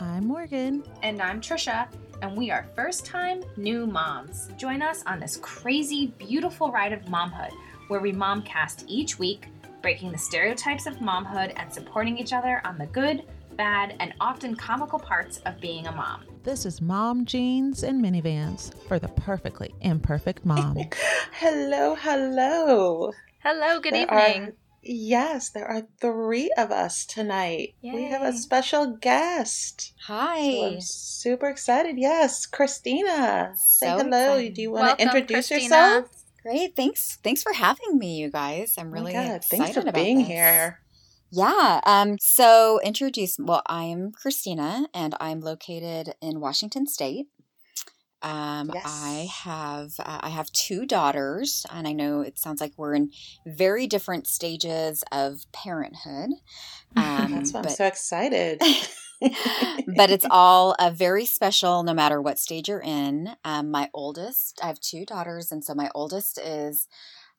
I'm Morgan. And I'm Trisha, and we are first time new moms. Join us on this crazy, beautiful ride of momhood where we momcast each week, breaking the stereotypes of momhood and supporting each other on the good, bad, and often comical parts of being a mom. This is Mom Jeans and Minivans for the perfectly imperfect mom. hello, hello. Hello, good there evening. Are, yes, there are three of us tonight. Yay. We have a special guest. Hi. So I'm super excited. Yes, Christina. So Say hello. Excited. Do you want to introduce Christina. yourself? Great. Thanks. Thanks for having me, you guys. I'm really oh excited Thanks for about being this. here. Yeah. Um, so introduce well, I'm Christina and I'm located in Washington State. Um, yes. I have uh, I have two daughters, and I know it sounds like we're in very different stages of parenthood. Um, That's why but, I'm so excited. but it's all a very special, no matter what stage you're in. Um, my oldest, I have two daughters, and so my oldest is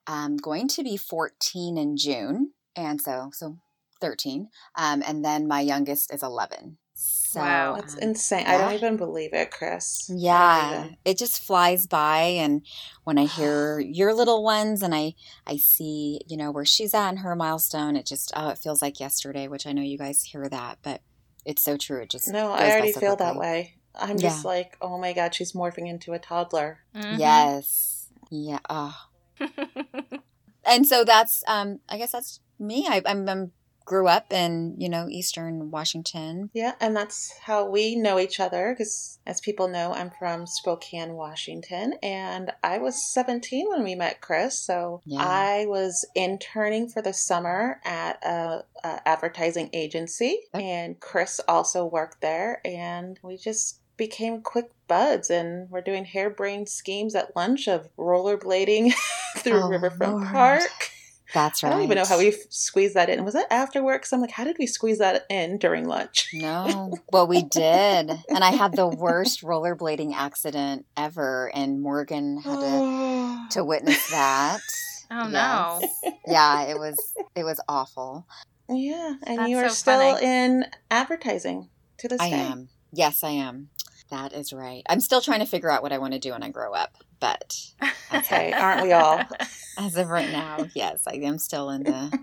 um, going to be 14 in June, and so so 13. Um, and then my youngest is 11. So wow, that's um, insane. Yeah. I don't even believe it, Chris. Yeah, it just flies by and when I hear your little ones and I I see, you know, where she's at in her milestone, it just oh, it feels like yesterday, which I know you guys hear that, but it's so true. It just No, I already so feel that way. I'm just like, "Oh my god, she's morphing into a toddler." Mm-hmm. Yes. Yeah. Oh. and so that's um I guess that's me. I, I'm, I'm grew up in, you know, Eastern Washington. Yeah, and that's how we know each other because, as people know, I'm from Spokane, Washington, and I was 17 when we met Chris. So yeah. I was interning for the summer at a, a advertising agency, and Chris also worked there, and we just became quick buds and we're doing harebrained schemes at lunch of rollerblading through oh, Riverfront Lord. Park that's right. I don't even know how we squeezed that in. Was that after work? So I'm like, how did we squeeze that in during lunch? No. Well, we did. and I had the worst rollerblading accident ever. And Morgan had to, to witness that. Oh, yes. no. Yeah, it was, it was awful. Yeah. And That's you are so still funny. in advertising to this I day. I am. Yes, I am. That is right. I'm still trying to figure out what I want to do when I grow up, but okay, aren't we all? As of right now, yes, I am still in the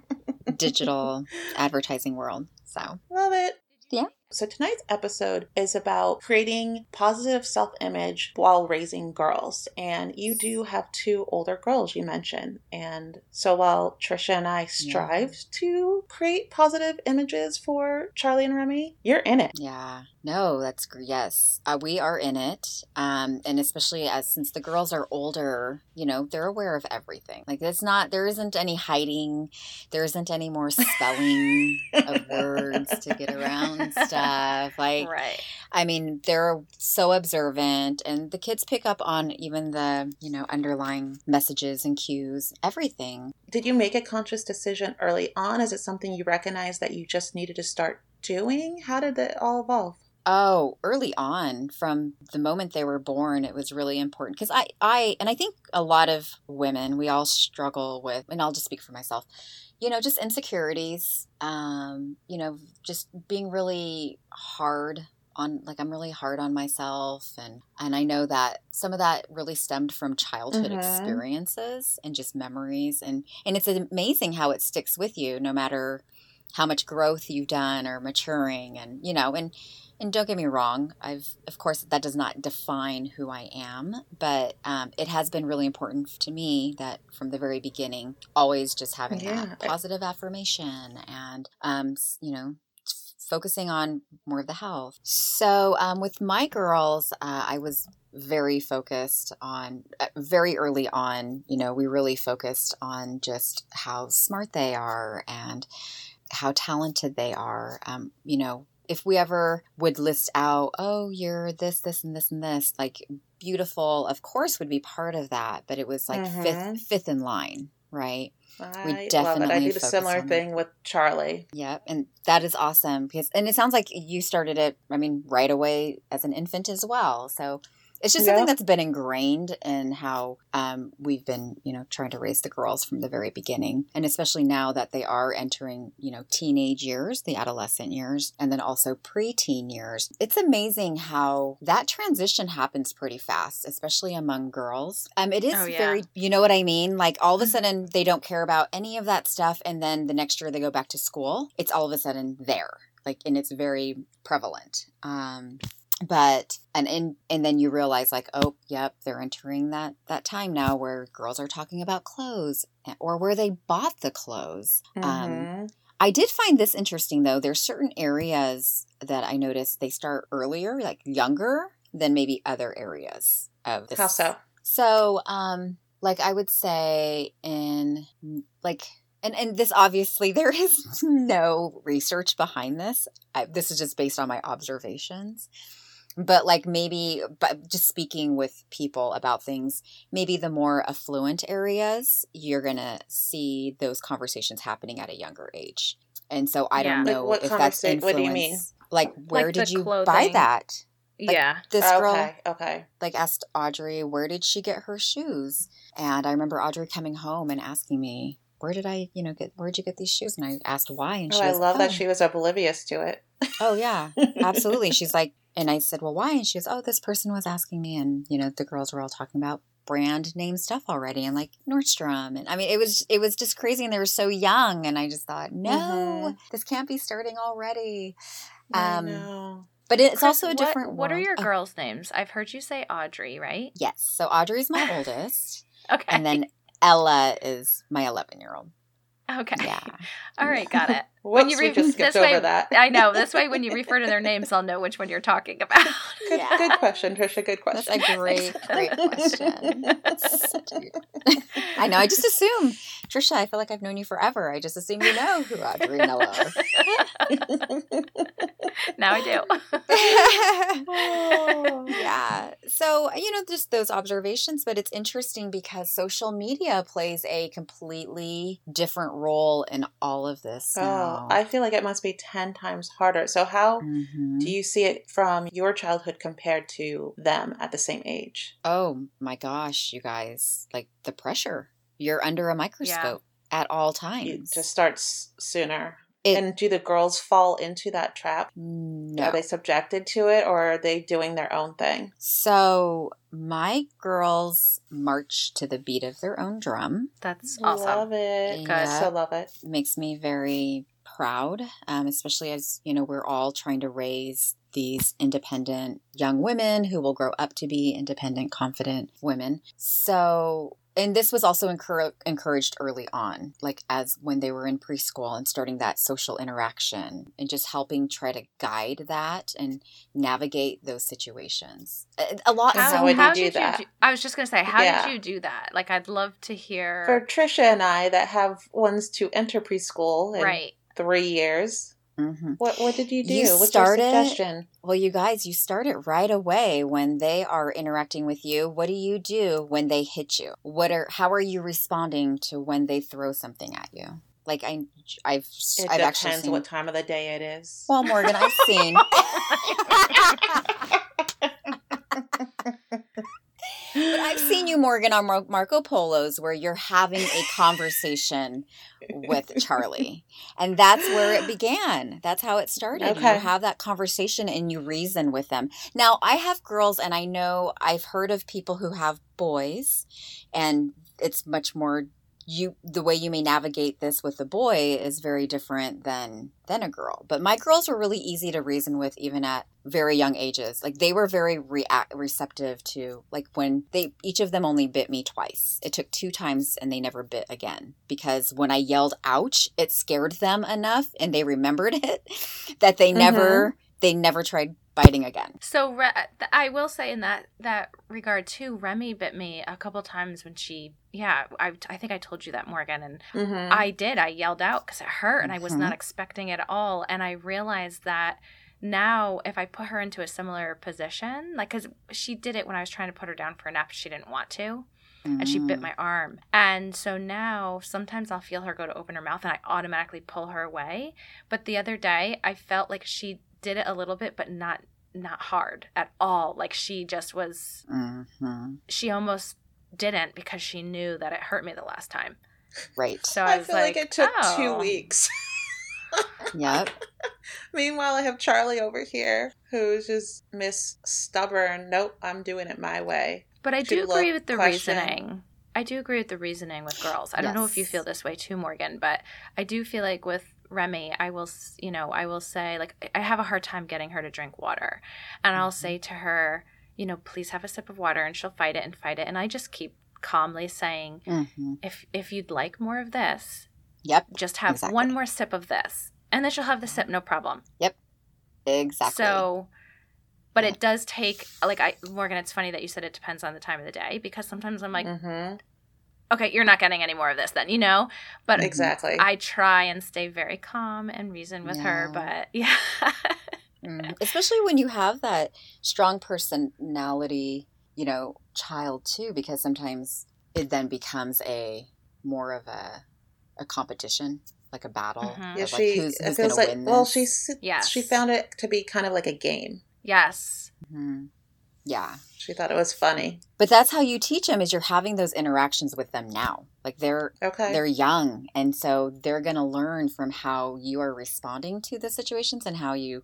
digital advertising world. So love it. Yeah. So, tonight's episode is about creating positive self image while raising girls. And you do have two older girls, you mentioned. And so, while Trisha and I strive yeah. to create positive images for Charlie and Remy, you're in it. Yeah. No, that's yes. Uh, we are in it, um, and especially as since the girls are older, you know, they're aware of everything. Like it's not there isn't any hiding, there isn't any more spelling of words to get around stuff. Like, right. I mean, they're so observant, and the kids pick up on even the you know underlying messages and cues, everything. Did you make a conscious decision early on? Is it something you recognize that you just needed to start doing? How did it all evolve? Oh, early on, from the moment they were born, it was really important because I, I, and I think a lot of women, we all struggle with, and I'll just speak for myself, you know, just insecurities, um, you know, just being really hard on, like I'm really hard on myself, and and I know that some of that really stemmed from childhood mm-hmm. experiences and just memories, and and it's amazing how it sticks with you, no matter how much growth you've done or maturing, and you know, and and don't get me wrong i've of course that does not define who i am but um, it has been really important to me that from the very beginning always just having yeah. that positive affirmation and um, you know focusing on more of the health so um, with my girls uh, i was very focused on uh, very early on you know we really focused on just how smart they are and how talented they are um, you know if we ever would list out, oh, you're this, this, and this, and this, like beautiful, of course, would be part of that, but it was like mm-hmm. fifth, fifth in line, right? I we definitely love it. I did a similar thing with Charlie. Yep, and that is awesome because, and it sounds like you started it. I mean, right away as an infant as well. So It's just something that's been ingrained in how um, we've been, you know, trying to raise the girls from the very beginning. And especially now that they are entering, you know, teenage years, the adolescent years, and then also preteen years. It's amazing how that transition happens pretty fast, especially among girls. Um, it is Oh, yeah. very, you know what I mean? Like all of a Mhm. sudden they don't care about any of that stuff. And then the next year they go back to school. It's all of a sudden there. Like, and it's very prevalent. Um, but and and and then you realize like oh yep they're entering that that time now where girls are talking about clothes eh, or where they bought the clothes um, Mhm. i did find this interesting though there's certain areas that i noticed they start earlier like younger than maybe other areas of this How so? so, um, like I would say in like and and this obviously there is no research behind this. I, this is just based on my observations. But like maybe but just speaking with people about things, maybe the more affluent areas, you're going to see those conversations happening at a younger age. And so I Yeah. don't Like know what if that's conversa- influence. what do you mean? Like where Like did you buy that? Like, yeah. This oh, girl okay, okay. like asked Audrey where did she get her shoes, and I remember Audrey coming home and asking me where did I you know get where'd you get these shoes, and I asked why, and Oh, she I love oh, that she was oblivious to it. oh yeah absolutely she's like and I said well why and she goes oh this person was asking me and you know the girls were all talking about brand name stuff already and like Nordstrom and I mean it was it was just crazy and they were so young and I just thought no Mhm. this can't be starting already I Um, but it's Chris, also a what- different What, are your Oh, girls' names? I've heard you say Audrey, right? yes so Audrey's my oldest Okay. and then Ella is my 11 year old okay. Yeah. All right, got it. Whoops, you we re- just skipped this way- over that. I know. This way, when you refer to their names, I'll know which one you're talking about. Good, Yeah. good question, Trisha. Good question. That's question. a great, great question. Such a good- I know. I just assume, Trisha. I feel like I've known you forever. I just assume you know who Audrey and are. now I do. Oh. yeah. So you know, just those observations, but it's interesting because social media plays a completely different role in all of this. Oh, now. I feel like it must be 10 times harder. So, how Mhm. do you see it from your childhood compared to them at the same age? Oh my gosh, you guys! Like the pressure. You're under a microscope at all times. It just starts sooner. It- and do the girls fall into that trap? no. Are they subjected to it or are they doing their own thing? So my girls march to the beat of their own drum. That's awesome. I love it. Good. So love it. Makes me very proud, um, especially as you know we're all trying to raise these independent young women who will grow up to be independent, confident women. So. And this was also encour- encouraged early on, like as when they were in preschool and starting that social interaction and just helping try to guide that and navigate those situations. A- A lot. And How, how would you how do did that? you do? I was just gonna say, how Yeah. did you do that? Like, I'd love to hear. For Trisha and I that have ones to enter preschool in right. three years, Mhm. what what did you do? You What's started- your suggestion? Well, you guys, you start it right away when they are interacting with you. What do you do when they hit you? What are how are you responding to when they throw something at you? Like I, I've, It I've actually depends seen. what time of the day it is. well, Morgan, I've seen. But I've seen you, Morgan, on Mar- Marco Polo's where you're having a conversation with Charlie. And that's where it began. That's how it started. Okay. You have that conversation and you reason with them. Now, I have girls, and I know I've heard of people who have boys, and it's much more. You the way you may navigate this with a boy is very different than than a girl. But my girls were really easy to reason with even at very young ages. Like they were very react receptive to like when they each of them only bit me twice. It took two times and they never bit again because when I yelled ouch, it scared them enough and they remembered it that they never mm-hmm. they never tried biting again. So Re- I will say in that that regard too, Remy bit me a couple times when she. Yeah, I, I think I told you that Morgan, and Mhm. I did. I yelled out because it hurt, and I was not expecting it at all. And I realized that now, if I put her into a similar position, like because she did it when I was trying to put her down for a nap, she didn't want to, and she bit Mm. my arm. And so now, sometimes I'll feel her go to open her mouth, and I automatically pull her away. But the other day, I felt like she did it a little bit, but not not hard at all. Like she just was, Mm-hmm. she almost didn't because she knew that it hurt me the last time. Right. So I, I was feel like, like, it took oh. two weeks. Yep. Meanwhile, I have Charlie over here who's just Miss Stubborn. Nope, I'm doing it my way. But I do agree love with the question. reasoning. I do agree with the reasoning with girls. I don't know if you feel this way too, Morgan, but I do feel like with Remy, I will, you know, I will say, like, I have a hard time getting her to drink water. And I'll Mhm. say to her, you know, please have a sip of water. And she'll fight it and fight it. And I just keep calmly saying, hmm if if you'd like more of this, Yep. just have Exactly. one more sip of this. And then she'll have the sip, no problem. Yep. Exactly. So, but Yeah. it does take, like, I, Morgan, it's funny that you said it depends on the time of the day because sometimes I'm like, hmm okay, you're not getting any more of this then, you know? But. Exactly. I try and stay very calm and reason with her, but yeah. Mm. Especially when you have that strong personality, you know, child too, because sometimes it then becomes a more of a a competition, like a battle. Mhm. yeah, of, like, she. who's, it who's feels like. win Well, she's. Yes. She found it to be kind of like a game. yes. Mhm. Yeah. She thought it was funny. But that's how you teach them is you're having those interactions with them now. Like they're Okay. they're young and so they're going to learn from how you are responding to the situations and how you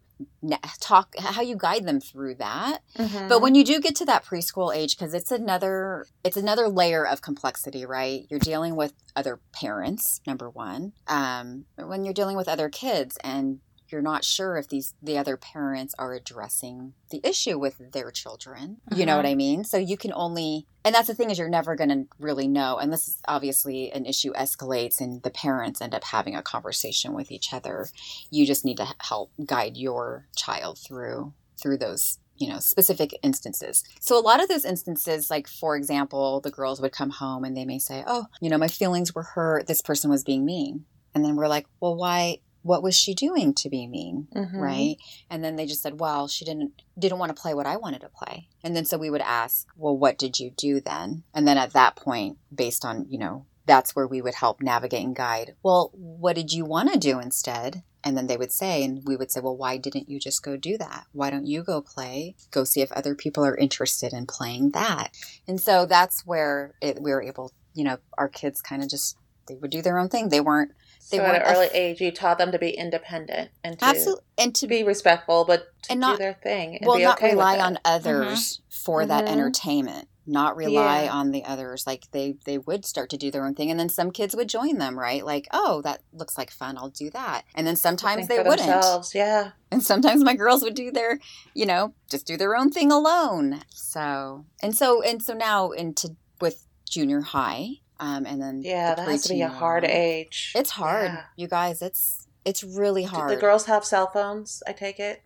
talk how you guide them through that. Mhm. But when you do get to that preschool age cuz it's another it's another layer of complexity, right? You're dealing with other parents, number 1. Um when you're dealing with other kids and you're not sure if these the other parents are addressing the issue with their children. You know what mm-hmm. I mean? So you can only and that's the thing is you're never going to really know and this is obviously an issue escalates and the parents end up having a conversation with each other. You just need to help guide your child through through those you know specific instances so a lot of those instances like for example the girls would come home and they may say oh you know my feelings were hurt this person was being mean and then we're like well why what was she doing to be mean Mhm. right? And then they just said well she didn't didn't want to play what i wanted to play. And then so we would ask well what did you do then? And then at that point based on you know that's where we would help navigate and guide well what did you want to do instead? And then they would say and we would say well why didn't you just go do that? Why don't you go play? Go see if other people are interested in playing that. And so that's where it, we were able you know our kids kind of just they would do their own thing. They weren't they so at weren't an early aff- age, you taught them to be independent and to, absolutely and to to be respectful, but to And do not- their thing and well be not okay rely with on it. others for that Mhm. entertainment not rely Yeah. on the others like they they would start to do their own thing and then some kids would join them right like oh that looks like fun i'll do that and then sometimes they wouldn't themselves. Yeah. and sometimes my girls would do their you know just do their own thing alone so and so and so now into with junior high um and then Yeah, the that has to be a hard world. age. it's hard Yeah. you guys it's it's really Do hard the girls have cell phones? I take it.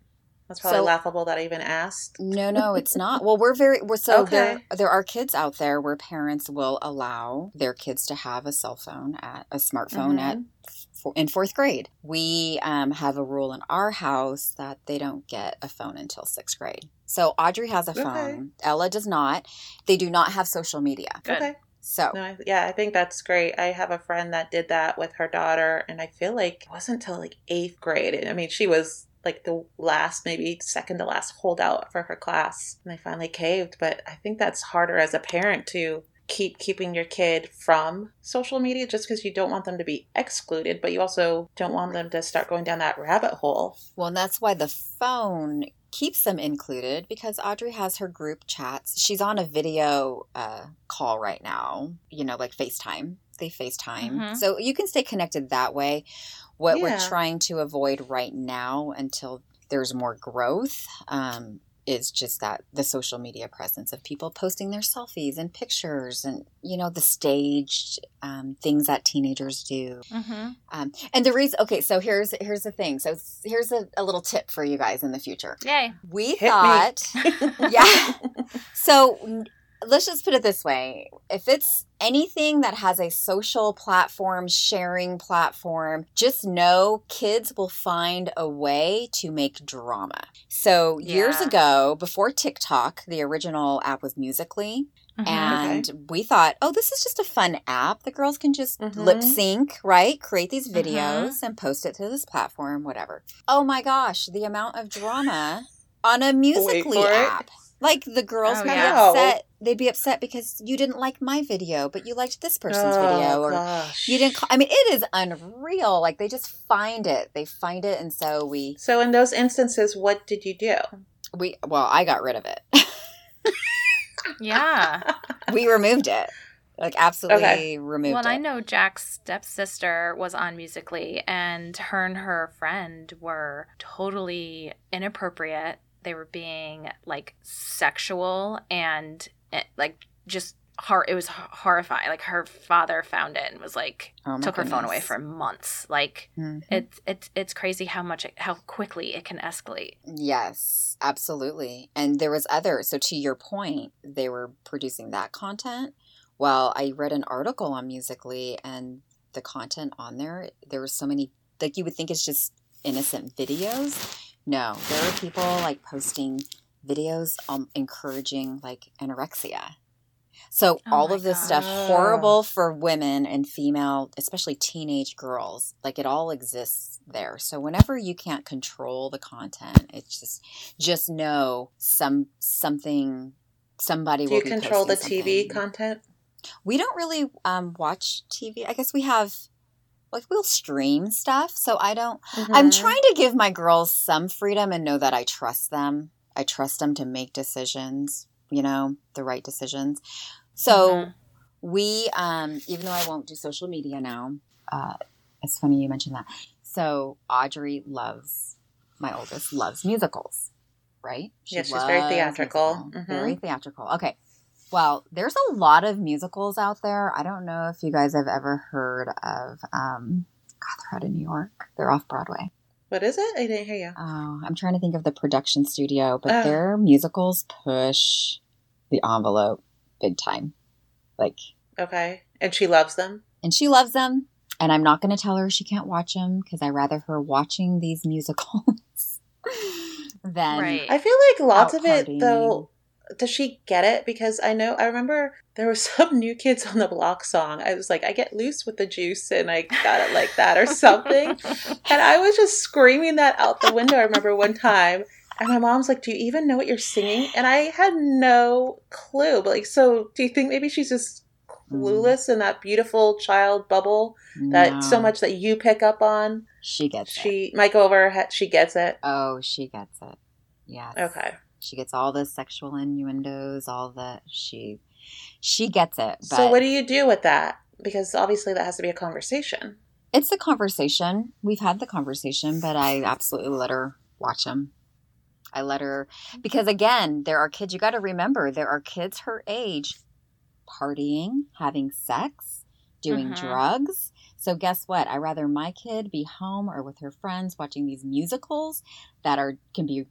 That's probably So- laughable that I even asked. No, no, it's not. Well, we're very we're so Okay. there there are kids out there where parents will allow their kids to have a cell phone at a smartphone at Mhm. f- in fourth grade. We um, have a rule in our house that they don't get a phone until sixth grade. So Audrey has a Okay. phone. Ella does not. They do not have social media. Good. Okay. So No, I, yeah, I think that's great. I have a friend that did that with her daughter, and I feel like it wasn't until like eighth grade. I mean, she was like the last, maybe second to last holdout for her class, and they finally caved. But I think that's harder as a parent to keep keeping your kid from social media just because you don't want them to be excluded, but you also don't want them to start going down that rabbit hole. Well, and that's why the phone keeps them included because Audrey has her group chats. She's on a video uh, call right now, you know, like FaceTime. They FaceTime. Mhm. So you can stay connected that way. What we're trying to avoid right now until there's more growth um, is just that the social media presence of people posting their selfies and pictures and, you know, the staged um, things that teenagers do. Mm-hmm. Um, and the reason, okay, so here's here's the thing. So here's a, a little tip for you guys in the future. Yay. We Hit thought, yeah. So n- let's just put it this way: if it's anything that has a social platform, sharing platform, just know kids will find a way to make drama. So years ago, before TikTok, the original app was Musical.ly. Mhm. And we thought, oh, this is just a fun app. The girls can just Mhm. lip sync, right? Create these Mhm. videos and post it to this platform, whatever. Oh my gosh, the amount of drama on a Musical.ly app. it. App. Like the girls Oh, would be upset. They'd be upset because you didn't like my video, but you liked this person's video, Oh, or gosh. you didn't. Call, I mean, it is unreal. Like they just find it. They find it, and so we So in those instances, what did you do? we well, I got rid of it. Yeah. we removed it. Like absolutely Okay. removed well, it. I know Jack's stepsister was on Musical.ly, and her and her friend were totally inappropriate. They were being like sexual and eh, like just hor- It was horrifying. Like her father found it and was like Oh, took her phone away for months. Like Mhm. it's it's it's crazy how much it, how quickly it can escalate. Yes, absolutely. And there was other. So to your point, they were producing that content. Well, I read an article on Musical.ly, and the content on there, there were so many. Like you would think it's just innocent videos. No, there are people like posting videos um encouraging like anorexia. So Oh all of this stuff horrible for women and female, especially teenage girls. Like it all exists there. So whenever you can't control the content, it's just just know some something somebody Do will you control the posting TV something. content? We don't really um, watch TV. I guess we have like we'll stream stuff. So I don't. I'm Mhm. trying to give my girls some freedom and know that I trust them. I trust them to make decisions. You know, the right decisions. So Mhm. we, um, even though I won't do social media now, uh, it's funny you mentioned that. So Audrey loves my oldest loves musicals, right? Yeah, she's very theatrical. Mhm. Very theatrical. Okay. Well, there's a lot of musicals out there. I don't know if you guys have ever heard of. Um, God, they're out of New York. They're off Broadway. What is it? I didn't hear you. Oh, I'm trying to think of the production studio, but Oh. their musicals push the envelope big time. Like, Okay. And she loves them? and she loves them. And I'm not going to tell her she can't watch them because I rather her watching these musicals than right. I feel like lots out of it, partying. though, does she get it? Because I know, I remember there was some New Kids on the Block song. I was like, I get loose with the juice and I got it like that or something. and I was just screaming that out the window. I remember one time. And my mom's like, Do you even know what you're singing? And I had no clue. But like, so do you think maybe she's just Mm. clueless in that beautiful child bubble that so much that you pick up on? she gets it. She might go over her head. She gets it. Oh, she gets it. Yes. Okay. She gets all the sexual innuendos, all the she she gets it. But So what do you do with that? Because obviously that has to be a conversation. it's a conversation. We've had the conversation, but I absolutely let her watch them. I let her because again, there are kids. You got to remember, there are kids her age partying, having sex, doing Mhm. drugs. So guess what? I rather my kid be home or with her friends watching these musicals that are can be,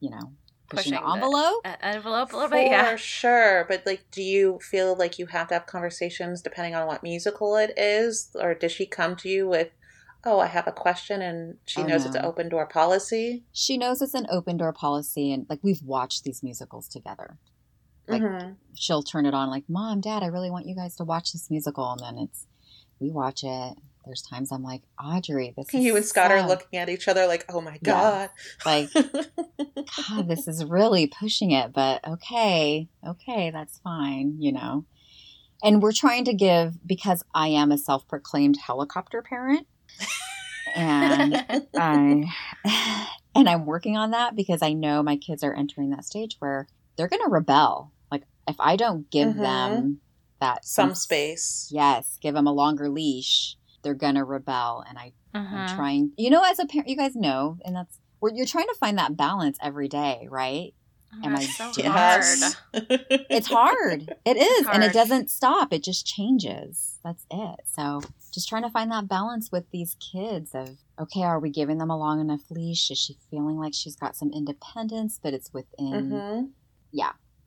you know, pushing, Pushing the the- envelope. Uh, envelope a little For bit, yeah. for sure. But like do you feel like you have to have conversations depending on what musical it is? Or does she come to you with, Oh, I have a question and she Oh, knows it's an open door policy? she knows it's an open door policy, and like we've watched these musicals together. Like, Mhm. she'll turn it on like mom dad i really want you guys to watch this musical and then it's we watch it there's times i'm like audrey this is You and Scott are looking at each other like, Oh my Yeah. God. like god this is really pushing it but okay okay that's fine you know and we're trying to give because i am a self-proclaimed helicopter parent and I and I'm working on that because I know my kids are entering that stage where they're going to rebel. Like if I don't give Mhm. them that Some sense- space. yes, give them a longer leash, they're going to rebel. And I, I'm Mhm. trying, you know, as a parent, you guys know, and that's where you're trying to find that balance every day, right? Am I so doing hard. It's hard. It is, and it doesn't stop. It just changes. That's it. So, just trying to find that balance with these kids of okay, are we giving them a long enough leash? Is she feeling like she's got some independence, but it's within Mhm.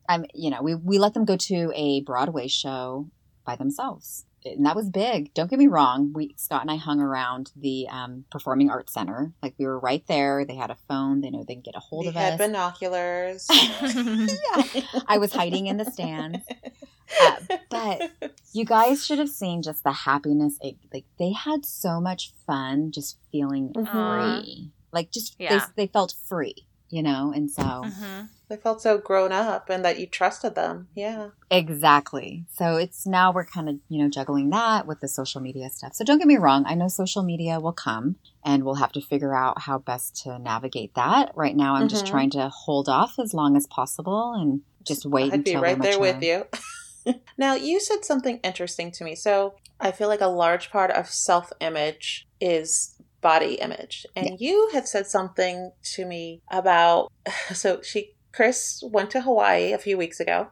I'm you know, we we let them go to a Broadway show by themselves. And that was big. Don't get me wrong. We Scott and I hung around the um, Performing Arts Center. Like we were right there. They had a phone. They know they can get a hold of us. We of had us. binoculars. yeah. I was hiding in the stands. Uh, but you guys should have seen just the happiness. It, like they had so much fun, just feeling Mhm. free. Like just Yeah. they, they felt free. You know, and so Mm-hmm. They felt so grown up and that you trusted them. Yeah. exactly. So it's now we're kind of, you know, juggling that with the social media stuff. So don't get me wrong, I know social media will come and we'll have to figure out how best to navigate that. Right now I'm just Mhm. trying to hold off as long as possible and just wait I'd be right they're there with you. now, you said something interesting to me. So, I feel like a large part of self image is body image. And you had said something to me about so she Chris went to Hawaii a few weeks ago.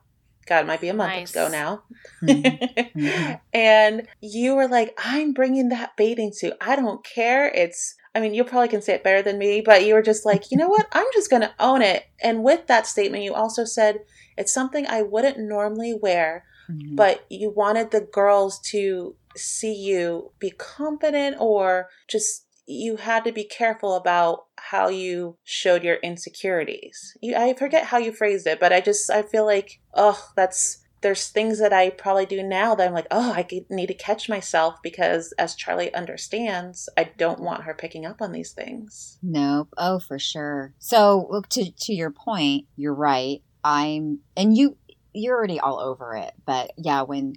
God, it might be a month Nice. ago now. Mhm. Mhm. and you were like, I'm bringing that bathing suit. I don't care. It's, I mean, you probably can say it better than me, but you were just like, you know what? I'm just going to own it. And with that statement, you also said, it's something I wouldn't normally wear, Mhm. but you wanted the girls to see you be confident or just you had to be careful about how you showed your insecurities. You, I forget how you phrased it, but I just I feel like oh that's there's things that I probably do now that I'm like oh I need to catch myself because as Charlie understands I don't want her picking up on these things. Nope. Oh, for sure. So, look to to your point, you're right. I'm, and you you're already all over it. But yeah, when,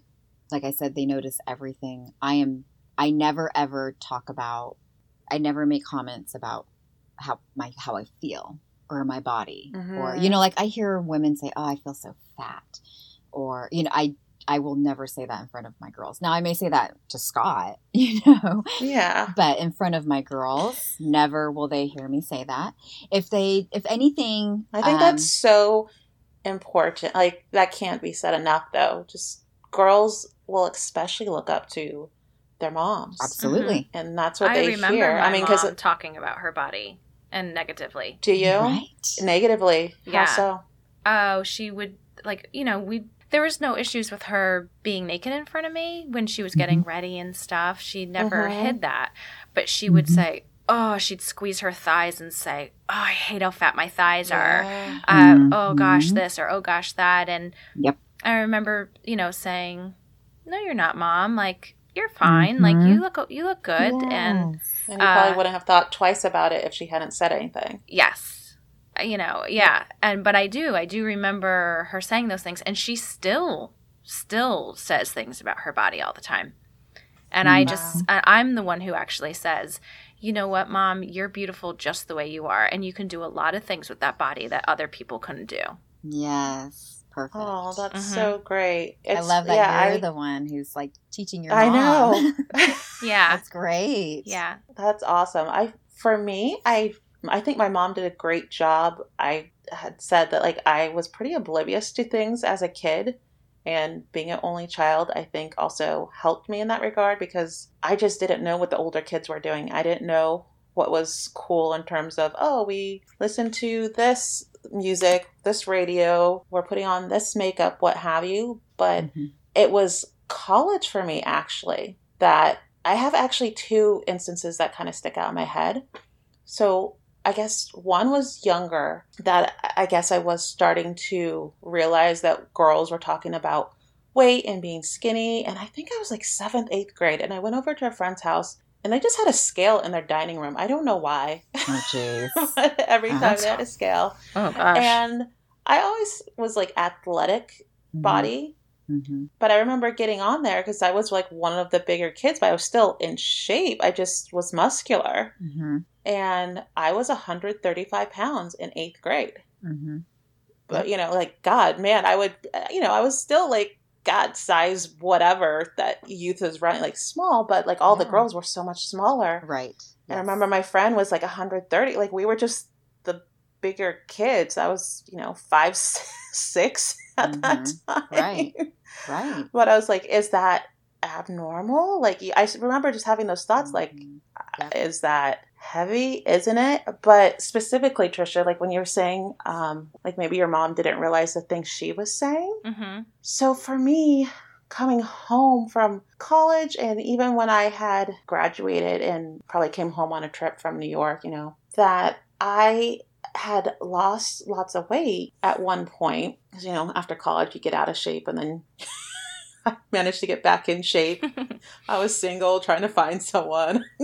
like I said, they notice everything. I am. I never ever talk about. I never make comments about how my how I feel or my body or Mhm. you know, like I hear women say, "Oh, I feel so fat," or you know, I. I will never say that in front of my girls. Now I may say that to Scott, you know, Yeah. but in front of my girls never will they hear me say that if they if anything I think um, that's so important. Like that can't be said enough though. Just girls will especially look up to their moms. absolutely And that's what I they remember hear. my I mean, because mom talking about her body and negatively. do you right negatively? Yeah. How so? Oh, she would like you know we there was no issues with her being naked in front of me when she was getting ready and stuff. She never Mhm. hid that, but she would Mhm. say, "Oh," she'd squeeze her thighs and say, "Oh, I hate how fat my thighs are." Yeah. Uh, oh gosh, this or oh gosh that, and Yep. I remember you know saying, "No, you're not, mom. Like you're fine. Like Mhm. you look you look good." And Yes. And you probably Uh, wouldn't have thought twice about it if she hadn't said anything. yes you know yeah and but i do i do remember her saying those things and she still still says things about her body all the time and i just i'm the one who actually says you know what mom you're beautiful just the way you are and you can do a lot of things with that body that other people couldn't do yes perfect Oh, that's Mhm. so great. i love that yeah, you're I, the one who's like teaching your I mom. know. yeah that's great yeah That's awesome. I for me, I I think my mom did a great job. I had said that like I was pretty oblivious to things as a kid and being an only child I think also helped me in that regard because I just didn't know what the older kids were doing. I didn't know what was cool in terms of oh, we listen to this music, this radio, we're putting on this makeup, what have you, but Mhm. it was college for me actually that I have actually two instances that kind of stick out in my head. So I guess one was younger that I guess I was starting to realize that girls were talking about weight and being skinny. And I think I was like seventh, eighth grade. And I went over to a friend's house and they just had a scale in their dining room. I don't know why. oh jeez Every Oh, time they had a scale. oh gosh And I always was like athletic body. Mhm. But I remember getting on there because I was like one of the bigger kids, but I was still in shape. I just was muscular. Mhm. And I was 135 pounds in eighth grade. Mhm. But, you know, like, God, man, I would, uh, you know, I was still like God size, whatever that youth is running, like small, but like all the girls were so much smaller. right And I remember my friend was like 130. Like, we were just the bigger kids. I was, you know, five, six at that time. Right. right But I was like, is that abnormal? Like, I remember just having those thoughts, like, Mhm. Yep. is that heavy, isn't it? But specifically, Trisha, like when you were saying, um, like maybe your mom didn't realize the things she was saying. mm-hmm. So for me, coming home from college and even when I had graduated and probably came home on a trip from New York, you know, that I had lost lots of weight at one point because you know after college you get out of shape and then I managed to get back in shape. I was single, trying to find someone.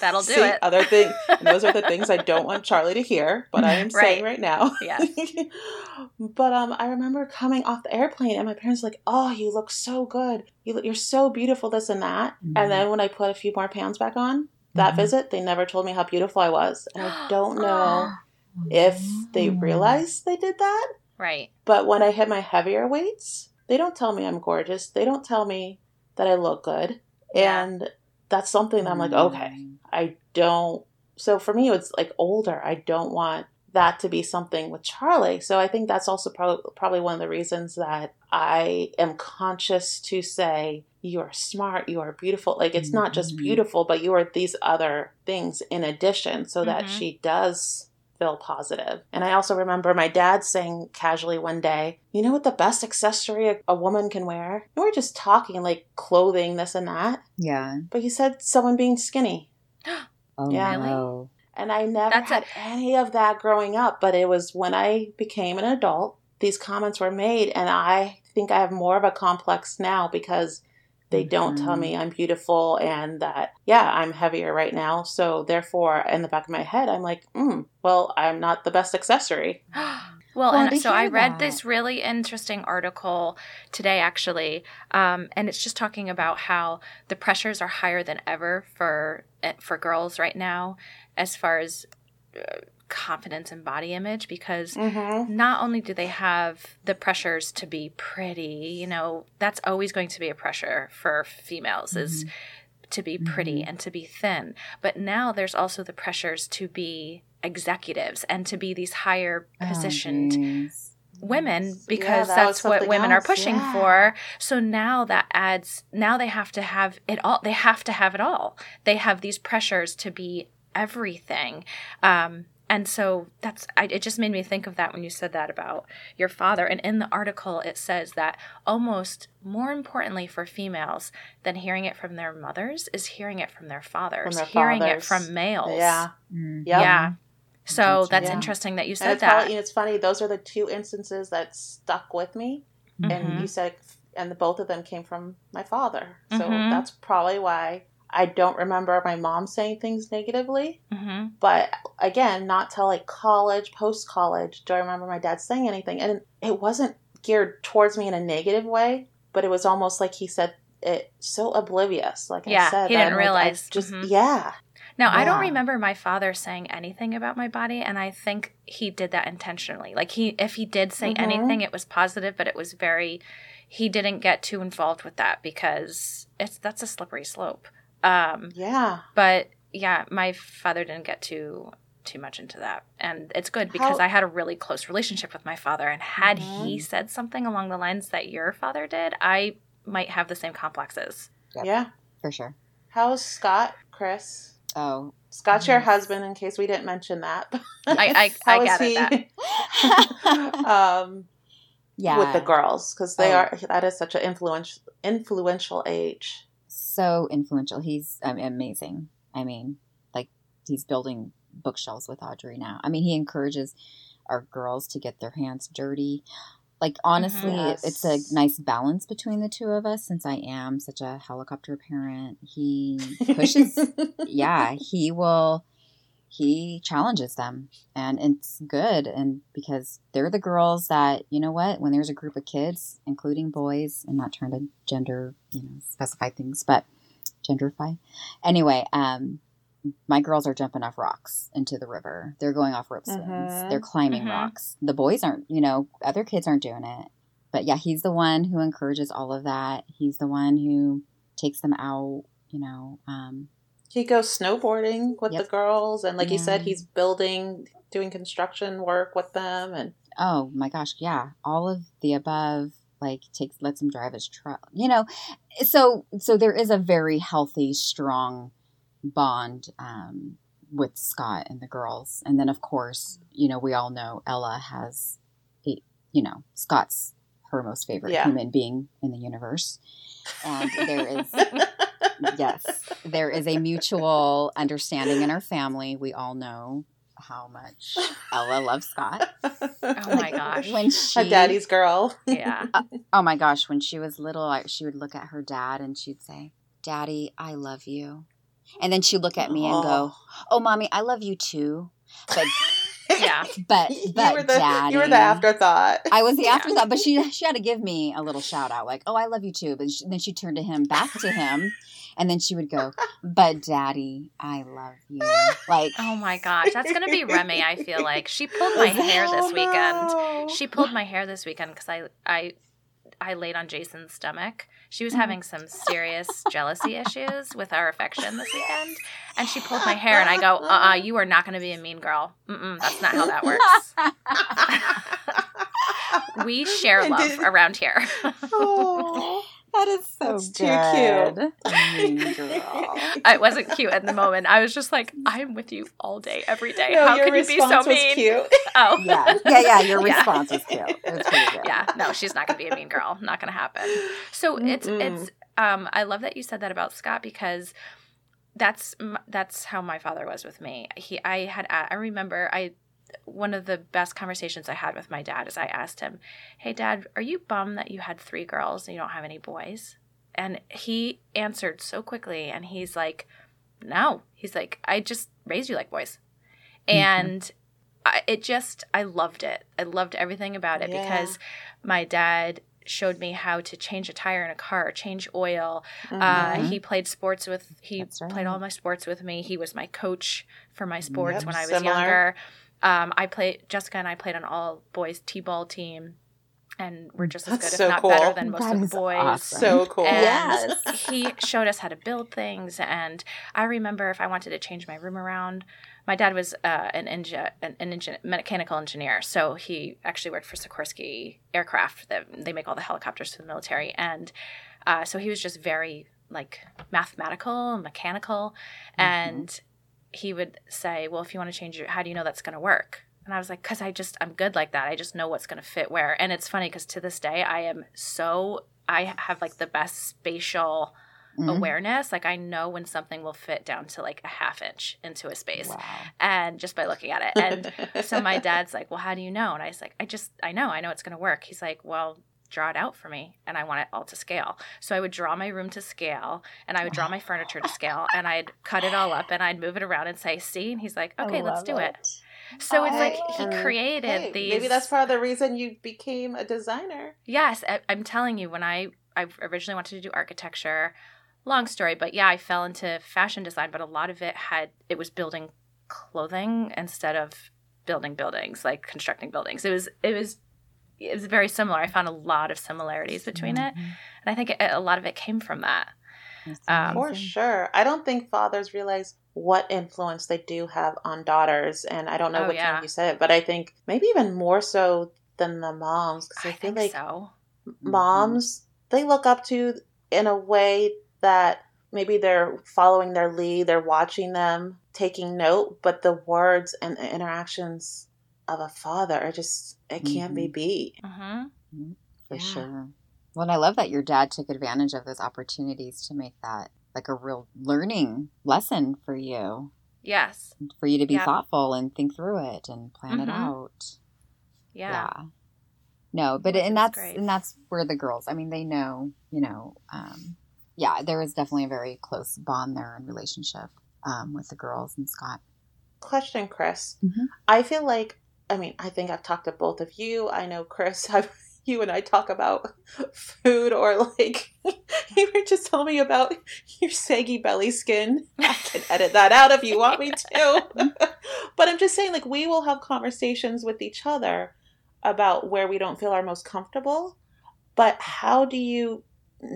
That'll do See, it. Other thing, and those are the things I don't want Charlie to hear, but I am saying right now. Yes. but um, I remember coming off the airplane, and my parents were like, "Oh, you look so good. You look, you're so beautiful. This and that." Mhm. And then when I put a few more pounds back on that Mhm. visit, they never told me how beautiful I was, and I don't know if they Mm. realized they did that. Right. But when I hit my heavier weights, they don't tell me I'm gorgeous. They don't tell me that I look good. Yeah. And that's something that I'm like, okay, Mm. I don't. So for me, it's like older. I don't want that to be something with Charlie. So I think that's also prob- probably one of the reasons that I am conscious to say, you are smart, you are beautiful. Like it's not just Mhm. beautiful, but you are these other things in addition so that Mhm. she does feel positive. And I also remember my dad saying casually one day, You know what the best accessory a, a woman can wear? And we're just talking like clothing, this and that. Yeah. But he said someone being skinny. Oh Yeah. no. And I never That's had any of that growing up, but it was when I became an adult, these comments were made. And I think I have more of a complex now because they don't tell Mhm. me I'm beautiful and that, yeah, I'm heavier right now. So therefore, in the back of my head, I'm like, mm, well, I'm not the best accessory. Well, Well, and so I read that- this really interesting article today, actually, um, and it's just talking about how the pressures are higher than ever for eh, for girls right now, as far as uh, confidence and body image, because Mm-hmm. not only do they have the pressures to be pretty, you know, that's always going to be a pressure for females is to be pretty Mhm. and to be thin. But now there's also the pressures to be executives and to be these higher Oh, positioned geez. women because Yeah, that that's what women are pushing yeah. for. So now that adds now they have to have it all they have to have it all. They have these pressures to be everything. Um and so that's I, it just made me think of that when you said that about your father and in the article it says that almost more importantly for females than hearing it from their mothers is hearing it from their fathers their hearing it from males Yeah. Mm. Yep. yeah so that's Yeah. interesting that you said it's, that you know, it's funny. Those are the two instances that stuck with me. Mhm. And you said, and the, both of them came from my father. So Mhm. that's probably why I don't remember my mom saying things negatively. hmm But again, not till like college, post college, do I remember my dad saying anything. And it wasn't geared towards me in a negative way, but it was almost like he said it so oblivious. Like Yeah, I said, he didn't I'm like, realize. just Mhm. yeah, Now, I don't remember my father saying anything about my body, and I think he did that intentionally. Like he, if he did say Mhm. anything, it was positive, but it was very. He didn't get too involved with that because it's that's a slippery slope. Um, yeah. but yeah, my father didn't get too too much into that, and it's good because How- I had a really close relationship with my father. And had he Mhm. said something along the lines that your father did, I might have the same complexes. Yep. Yeah. For sure. How's Scott, Chris? Oh. Scott's your husband, in case we didn't mention that. I I, How I is gathered that. um, yeah. with the girls because they Oh. are that is such an influential influential age. So influential. He's mean, amazing. I mean, like he's building bookshelves with Audrey now. I mean, he encourages our girls to get their hands dirty. Like honestly, Mhm. it- it's a nice balance between the two of us since I am such a helicopter parent. He pushes yeah, he will he challenges them. And it's good and because they're the girls that you know what when there's a group of kids including boys i'm not trying to gender you know specify things but genderify. Anyway um my girls are jumping off rocks into the river. They're going off rope swings. Mhm. they're climbing Mhm. rocks. The boys aren't you know other kids aren't doing it. But yeah he's the one who encourages all of that. He's the one who takes them out you know um He goes snowboarding with Yep. the girls, and like you said, he's building, doing construction work with them, and Oh my gosh, yeah. All of the above like takes lets him drive his truck. You know, so so there is a very healthy, strong bond um with Scott and the girls. And then of course, you know, we all know Ella has a you know, Scott's her most favorite Yeah. human being in the universe. And there is yes, there is a mutual understanding in our family. We all know how much Ella loves Scott. Oh my gosh. When she, A daddy's girl. Yeah. Uh, oh my gosh, when she was little, like, she would look at her dad and she'd say, "Daddy, I love you," and then she'd look at me and go, "Oh, oh mommy, I love you too." But Yeah. but you but were the daddy, you were the afterthought. I was the Yeah. afterthought, but she she had to give me a little shout out, like, "Oh, I love you too." But she, then she turned to him, back to him, and then she would go, "But daddy, I love you." Like, Oh my gosh. That's going to be Remy, I feel like. She pulled my hair this Oh, weekend. She pulled my hair this weekend because I, I, I laid on Jason's stomach. She was having some serious jealousy issues with our affection this weekend, and she pulled my hair. And I go, "Uh, uh you are not going to be a mean girl. Mm-mm, that's not how that works. We share love around here." Oh. That is so That's too cute. good. Mean girl. it wasn't cute at the moment. I was just like, "I'm with you all day, every day. No, how can you be so mean?" cute. Oh, Yeah, yeah, yeah. Your Yeah. response was cute. It pretty good. yeah no she's not gonna be a mean girl not gonna happen so it's Mm-mm. it's um i love that you said that about scott because that's that's how my father was with me he i had I remember i one of the best conversations i had with my dad is i asked him hey dad are you bummed that you had three girls and you don't have any boys and he answered so quickly and he's like no he's like i just raised you like boys and I, it just i loved it i loved everything about it Yeah. because my dad showed me how to change a tire in a car change oil uh, Mhm. he played sports with he right. played all my sports with me he was my coach for my sports Yep, when i was similar. younger um, i played jessica and i played on all boys t-ball team and we're just as good so if not cool. better than most That of the boys awesome. so cool. and Yes. he showed us how to build things. And I remember if I wanted to change my room around, my dad was uh, an, engi- an, an engin- mechanical engineer. So he actually worked for Sikorsky Aircraft. That they make all the helicopters for the military. And uh, so he was just very like mathematical and mechanical. And he would say, Well, if you want to change your, how do you know that's going to work? And I was like, because I just, I'm good like that. I just know what's going to fit where. And it's funny because to this day, I am so, I have like the best spatial Mhm. awareness. Like I know when something will fit down to like a half inch into a space. Wow. And just by looking at it. And so my dad's like, well, how do you know? And I was like, I just, I know, I know it's going to work. He's like, well, draw it out for me. And I want it all to scale. So I would draw my room to scale and I would draw my furniture to scale and I'd cut it all up and I'd move it around and say, see? And he's like, okay, let's do it. So it's like he created hey, these. Maybe that's part of the reason you became a designer. Yes, I, I'm telling you, when I I originally wanted to do architecture, long story, but yeah, I fell into fashion design, but a lot of it had it was building clothing instead of building buildings, like constructing buildings. It was it was it was very similar. I found a lot of similarities between it, Mhm. and I think it, a lot of it came from that. Um, For sure. I don't think fathers realize what influence they do have on daughters. And I don't know Oh, which yeah. one you said it, but I think maybe even more so than the moms. Because I, I, feel think like so. moms, they look up to in a way that maybe they're following their lead, they're watching them, taking note, but the words and the interactions of a father It just, it can't be beat. hmm for Yeah. sure. Well, and I love that your dad took advantage of those opportunities to make that like a real learning lesson for you, Yes. for you to be Yeah. thoughtful and think through it and plan it Mhm. out. Yeah. No, but Which and that's great. and that's where the girls. I mean, they know, you know. Um, yeah, there is definitely a very close bond there and relationship um, with the girls and Scott. Question, Chris. Mhm. I feel like, I mean, I think I've talked to both of you. I know, Chris, I've, you and I talk about food or like, you were just telling me about your saggy belly skin. I can edit that out if you want me to. but I'm just saying, like, we will have conversations with each other about where we don't feel our most comfortable. But how do you,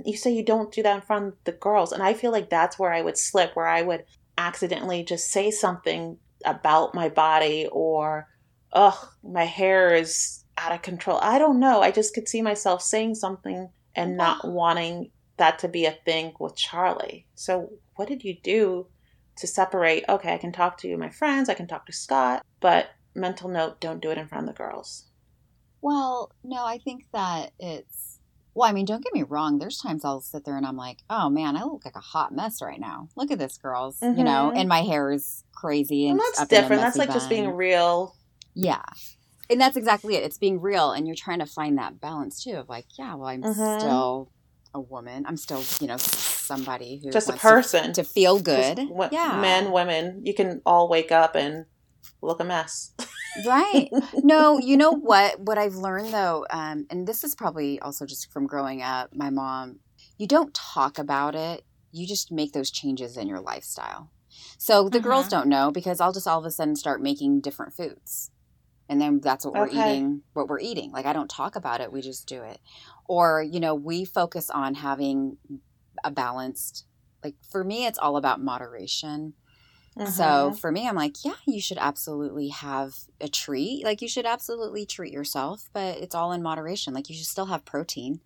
you say you don't do that in front of the girls. And I feel like that's where I would slip, where I would accidentally just say something about my body or ugh my hair is out of control i don't know i just could see myself saying something and not wanting that to be a thing with charlie so what did you do to separate okay i can talk to my friends i can talk to scott but mental note don't do it in front of the girls Well, no, I think that it's Well, I mean, don't get me wrong. There's times I'll sit there and I'm like, oh man, I look like a hot mess right now. Look at this, girls. You know, Mhm. and my hair is crazy and And that's up in a different. That's like just being real. Yeah. And that's exactly it. It's being real and you're trying to find that balance too of like, yeah, well, I'm Mhm. still a woman. I'm still, you know, somebody who Just a wants to- person. to, feel good. wo- yeah. Men, women, you can all wake up and look a mess. Right. No, you know what? What I've learned though, um, and this is probably also just from growing up, my mom, you don't talk about it. You just make those changes in your lifestyle. So the girls Mhm. don't know because I'll just all of a sudden start making different foods. And then that's what we're eating, what we're eating. Like I don't talk about it, we just do it. Or, you know, we focus on having a balanced like for me it's all about moderation. So Mhm. for me, I'm like, yeah, you should absolutely have a treat. Like you should absolutely treat yourself, but it's all in moderation. Like you should still have protein.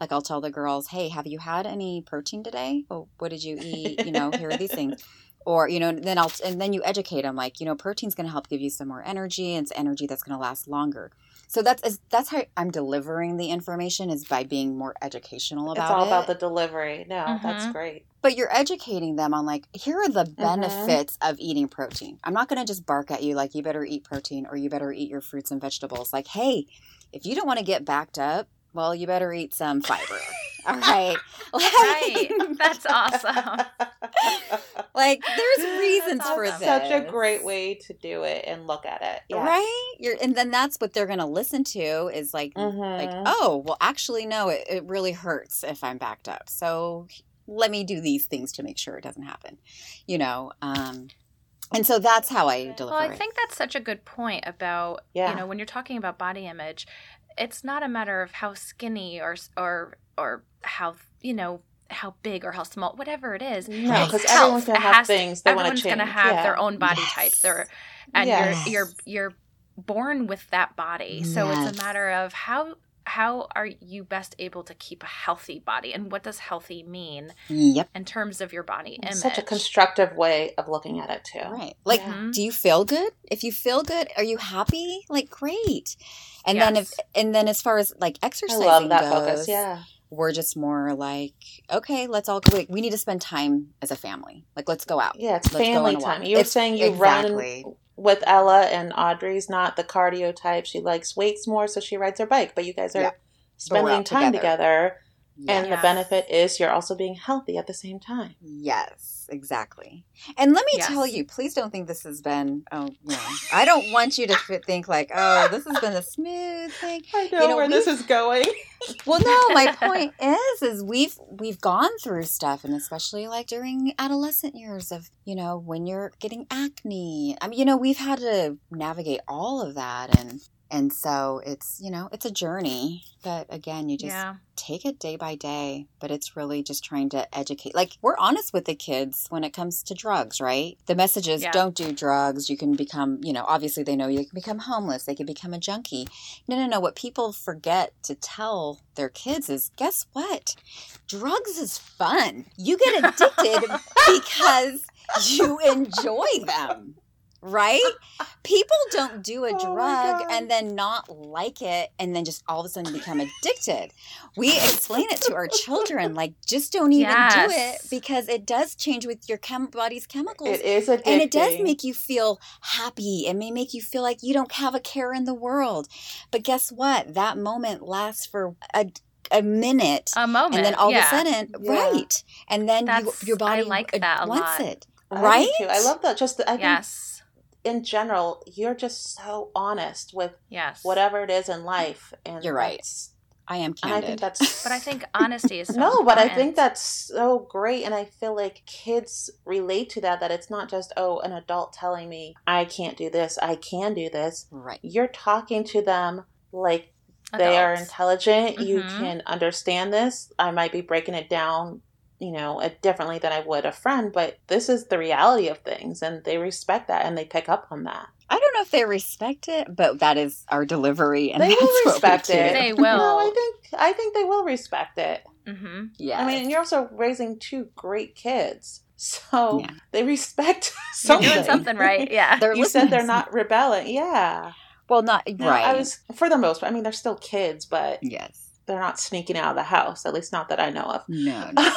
Like I'll tell the girls, hey, have you had any protein today? Well, what did you eat? You know, here are these things. Or you know, then I'll and then you educate them. Like you know, protein's going to help give you some more energy, and it's energy that's going to last longer. So that's is- that's how I'm delivering the information is by being more educational about it. it's all it about the delivery. No, that's Mhm. great. but you're educating them on like here are the Mm-hmm. benefits of eating protein i'm not going to just bark at you like you better eat protein or you better eat your fruits and vegetables like hey if you don't want to get backed up well you better eat some fiber all right Right. That's awesome. like there's reasons That's for awesome. this Such a great way to do it and look at it. Yeah. right you're and then that's what they're going to listen to is like like Mhm. oh well actually no it, it really hurts if i'm backed up so let me do these things to make sure it doesn't happen you know um and so that's how i deliver Well, I it. think that's such a good point about Yeah. you know when you're talking about body image, it's not a matter of how skinny or or or how you know how big or how small, whatever it is. No, because everyone's gonna have things they want to Everyone's change. going to have yeah. their own body Yes. types. They're, and Yes. you're you're you're born with that body. So it's a matter of how how are you best able to keep a healthy body and what does healthy mean yep in terms of your body image? It's such a constructive way of looking at it too. Right. Like, Yeah. do you feel good? If you feel good, are you happy? Like, great. And then if, and then as far as like I exercising love that goes, focus. Yeah. we're just more like, okay, let's all go. We need to spend time as a family. Like, let's go out. Yeah, it's Let's go family on a walk. time. You were It's- saying you exactly. run with Ella and Audrey's not the cardio type. She likes weights more, so she rides her bike. But you guys are Yeah. spending time together. together, and Yeah. the benefit is you're also being healthy at the same time. Yes, exactly. And let me Yes. tell you, please don't think this has been. Oh, you I don't want you to think like, oh, this has been a smooth thing. I know, You know, where this is going. Well, no, my point is, is we've we've gone through stuff, and especially like during adolescent years of you know when you're getting acne. I mean, you know, we've had to navigate all of that, and and so it's you know it's a journey. But again, you just yeah. take it day by day. But it's really just trying to educate. Like we're honest with the kids when it comes to drugs, right? The message is Yeah. don't do drugs. You can become, you know, obviously they know you can become homeless. They can become a junkie. No, no, no. What people forget to tell their kids is guess what? Drugs is fun. You get addicted because you enjoy them. Right? People don't do a Oh drug and then not like it and then just all of a sudden become addicted. We explain it to our children like just don't even do it because it does change with your chem- body's chemicals It is addicting. and it does make you feel happy. It may make you feel like you don't have a care in the world. But guess what? That moment lasts for a, a minute. A moment. and then all yeah. of a sudden, Yeah. right. And then you, your body I like that wants lot. it. I Right? too. I love that. Just the, I think Yes. In general, you're just so honest with Yes. whatever it is in life, and You're right. I am And I think that's. But I think honesty is so no, but I think that's so great, and I feel like kids relate to that. That it's not just oh, an adult telling me I can't do this, I can do this. right. You're talking to them like they are intelligent. You Mhm. can understand this. I might be breaking it down, you know, uh, differently than I would a friend, but this is the reality of things, and they respect that and they pick up on that. I don't know if they respect it, but that is our delivery, and They will we respect it. They will. No, I think I think they will respect it. Mm-hmm. Yeah. I mean, and you're also raising two great kids, so Yeah. they respect something. You're something. doing something right. Yeah. They're You said they're not rebelling. Yeah. well, not No, right. I was for the most part. I mean, they're still kids, but yes. they're not sneaking out of the house, at least not that I know of. No, no,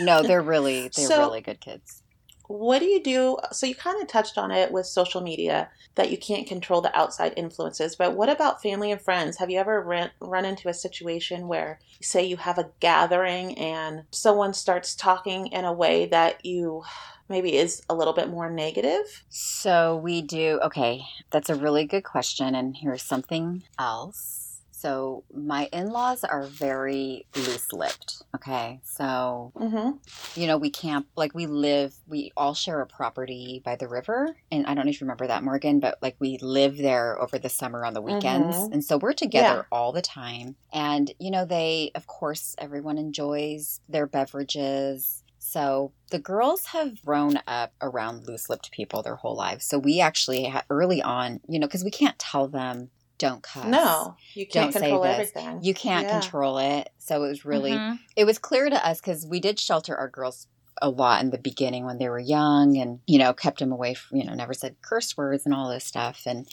no. They're really they're So- really good kids. What do you do? So you kind of touched on it with social media that you can't control the outside influences, but what about family and friends? Have you ever run, run into a situation where, say, you have a gathering and someone starts talking in a way that you maybe is a little bit more negative? So we do. Okay, that's a really good question. And here's something else. So my in-laws are very loose-lipped. Okay, so Mm-hmm. you know we camp like we live. We all share a property by the river, and I don't know if you remember that, Morgan, but like we live there over the summer on the weekends, Mhm. and so we're together all the time. And you know they, of course, everyone enjoys their beverages. So the girls have grown up around loose-lipped people their whole lives. So we actually early on, you know, because we can't tell them don't cuss. No, you can't Don't say control this. everything. You can't Yeah. control it. So it was really Mhm. it was clear to us because we did shelter our girls a lot in the beginning when they were young and you know kept them away from you know never said curse words and all this stuff and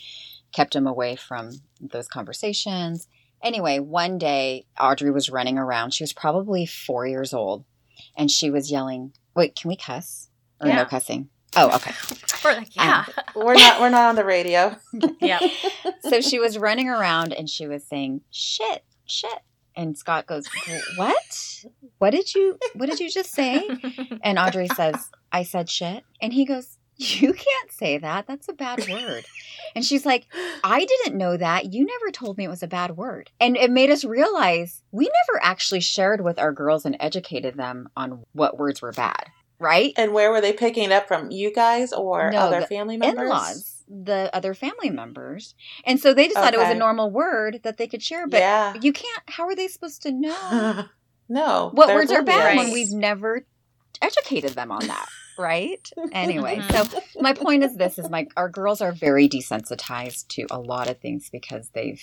kept them away from those conversations anyway one day audrey was running around she was probably four years old and she was yelling wait can we cuss or Yeah. no cussing oh okay. We're like, um, yeah. We're not. We're not on the radio. yeah. so she was running around and she was saying shit shit. And scott goes what? What did you what did you just say? And audrey says i said shit. And he goes you can't say that. That's a bad word. And she's like i didn't know that. You never told me it was a bad word. And it made us realize we never actually shared with our girls and educated them on what words were bad right And where were they picking it up from? You guys or No, other the family members? in-laws the other family members and so they just thought it was a normal word that they could share but yeah. you can't how are they supposed to know no. what words are bad when we've never educated them on that right anyway Mhm. so my point is this is my our girls are very desensitized to a lot of things because they've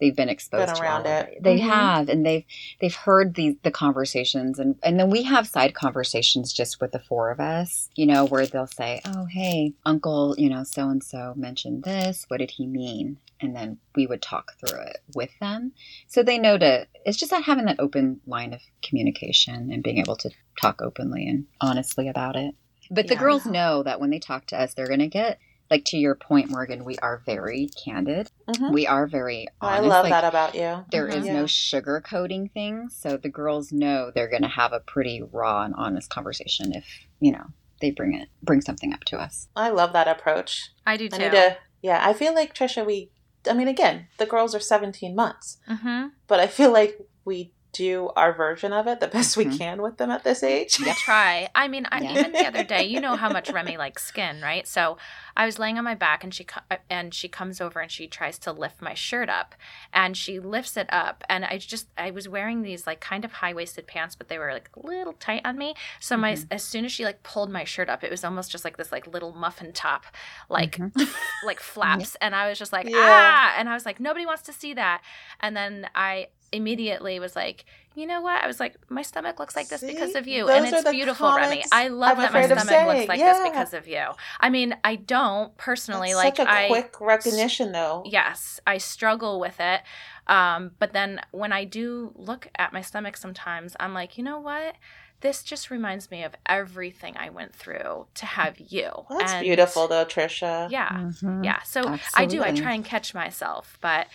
they've been exposed Been to around of it. they Mhm. have and they've they've heard the the conversations and and then we have side conversations just with the four of us you know where they'll say oh hey uncle you know so and so mentioned this. What did he mean? And then we would talk through it with them. So they know to it's just that having that open line of communication and being able to talk openly and honestly about it. But the girls know that when they talk to us they're going to get like to your point morgan we are very candid Mhm. we are very I love like, that about you. there is Mhm. Yeah. no sugarcoating things so the girls know they're going to have a pretty raw and honest conversation if you know they bring it bring something up to us I love that approach. I do too. need to. Yeah, I feel like Trisha. We. I mean, again, the girls are 17 months, mm-hmm. but I feel like we do our version of it the best we Mhm. can with them at this age. We try. I mean, I, Yeah. even the other day, you know how much Remy likes skin, right? So I was laying on my back, and she and she comes over and she tries to lift my shirt up, and she lifts it up, and I just I was wearing these like kind of high waisted pants, but they were like a little tight on me. So my Mhm. as soon as she like pulled my shirt up, it was almost just like this like little muffin top, like Mhm. like flaps, and I was just like Yeah. ah, and I was like nobody wants to see that, and then I immediately was like you know what? I was like, my stomach looks like this because of you. Those and it's beautiful, Remy. I love I'm that my stomach looks like Yeah. this because of you. I mean, I don't personally That's like such a I quick recognition, though. yes, I struggle with it. Um, but then when I do look at my stomach sometimes, I'm like, you know what? This just reminds me of everything I went through to have you. Well, that's And- beautiful, though, Trisha. Yeah. Mhm. Yeah. So I do. I try and catch myself, but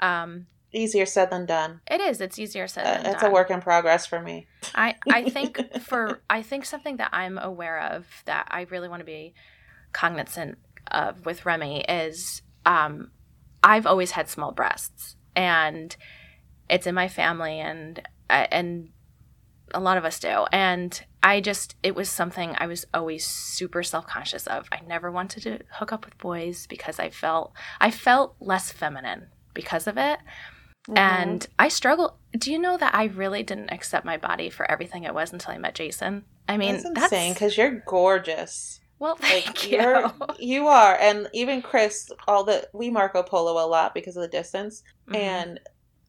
um, Easier said than done. it is. It's easier said Uh, than it's done. a work in progress for me. I I think for I think something that I'm aware of that I really want to be cognizant of with Remy is um, I've always had small breasts and it's in my family and uh, and a lot of us do and I just it was something I was always super self-conscious of. I never wanted to hook up with boys because I felt I felt less feminine because of it. Mhm. And I struggle. Do you know that I really didn't accept my body for everything it was until I met Jason? I mean, that's insane because you're gorgeous. well, Like thank you. you're, you are, and even Chris. All the we Marco Polo a lot because of the distance. Mhm. And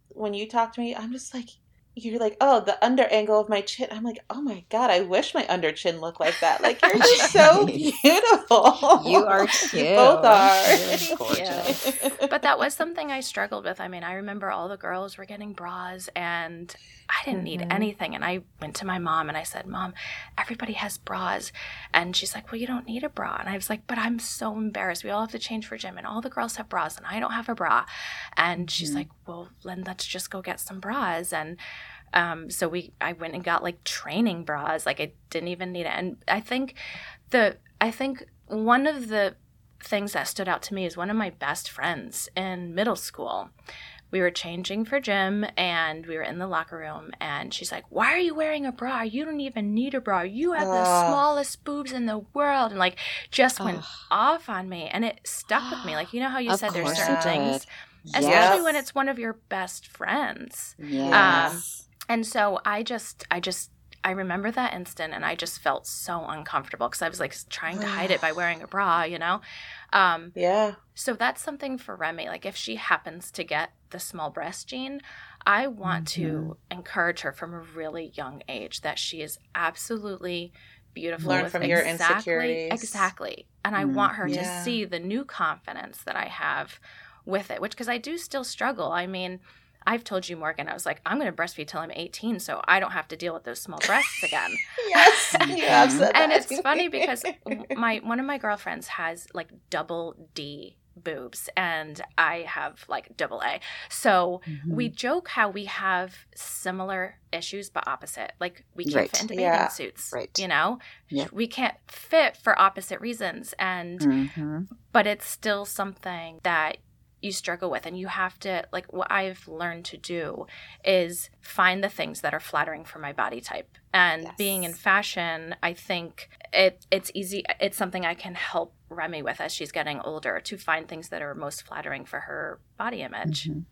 when you talk to me, I'm just like, you're like, oh, the under angle of my chin. I'm like, oh my god, I wish my under chin looked like that. Like you're just so beautiful. You are cute. Both are. You're gorgeous. but that was something I struggled with. I mean, I remember all the girls were getting bras and I didn't need Mhm. anything. And I went to my mom and I said, Mom, everybody has bras. And she's like, Well, you don't need a bra. And I was like, But I'm so embarrassed. We all have to change for gym and all the girls have bras and I don't have a bra. And she's Mhm. like, Well, then let's just go get some bras. And um, so we I went and got like training bras. Like I didn't even need it. And I think the I think one of the things that stood out to me is one of my best friends in middle school. We were changing for gym and we were in the locker room and she's like, Why are you wearing a bra? You don't even need a bra. You have the smallest boobs in the world and like just went Ugh. off on me and it stuck with me. Like you know how you Of said there's certain things. did. Especially when it's one of your best friends. Yes. And so I just, I just, I remember that instant and I just felt so uncomfortable because I was like trying to hide it by wearing a bra, you know? Um, yeah. so that's something for Remy. Like if she happens to get the small breast gene, I want to encourage her from a really young age that she is absolutely beautiful. Learn with from your exactly- insecurities. Exactly. And I Mm, want her yeah. to see the new confidence that I have with it, which because I do still struggle. I mean, I've told you, Morgan, I was like, I'm going to breastfeed till I'm 18 so I don't have to deal with those small breasts again. Yes. You have said and that. it's funny because my one of my girlfriends has like double D boobs and I have like double A. So we Mm-hmm. joke how we have similar issues but opposite. Like we can't Right. fit into bathing Yeah. suits. Right. You know? We can't fit for opposite reasons and Mhm. but it's still something that you struggle with and you have to like what i've learned to do is find the things that are flattering for my body type and Yes. being in fashion i think it it's easy it's something i can help remy with as she's getting older to find things that are most flattering for her body image Mhm.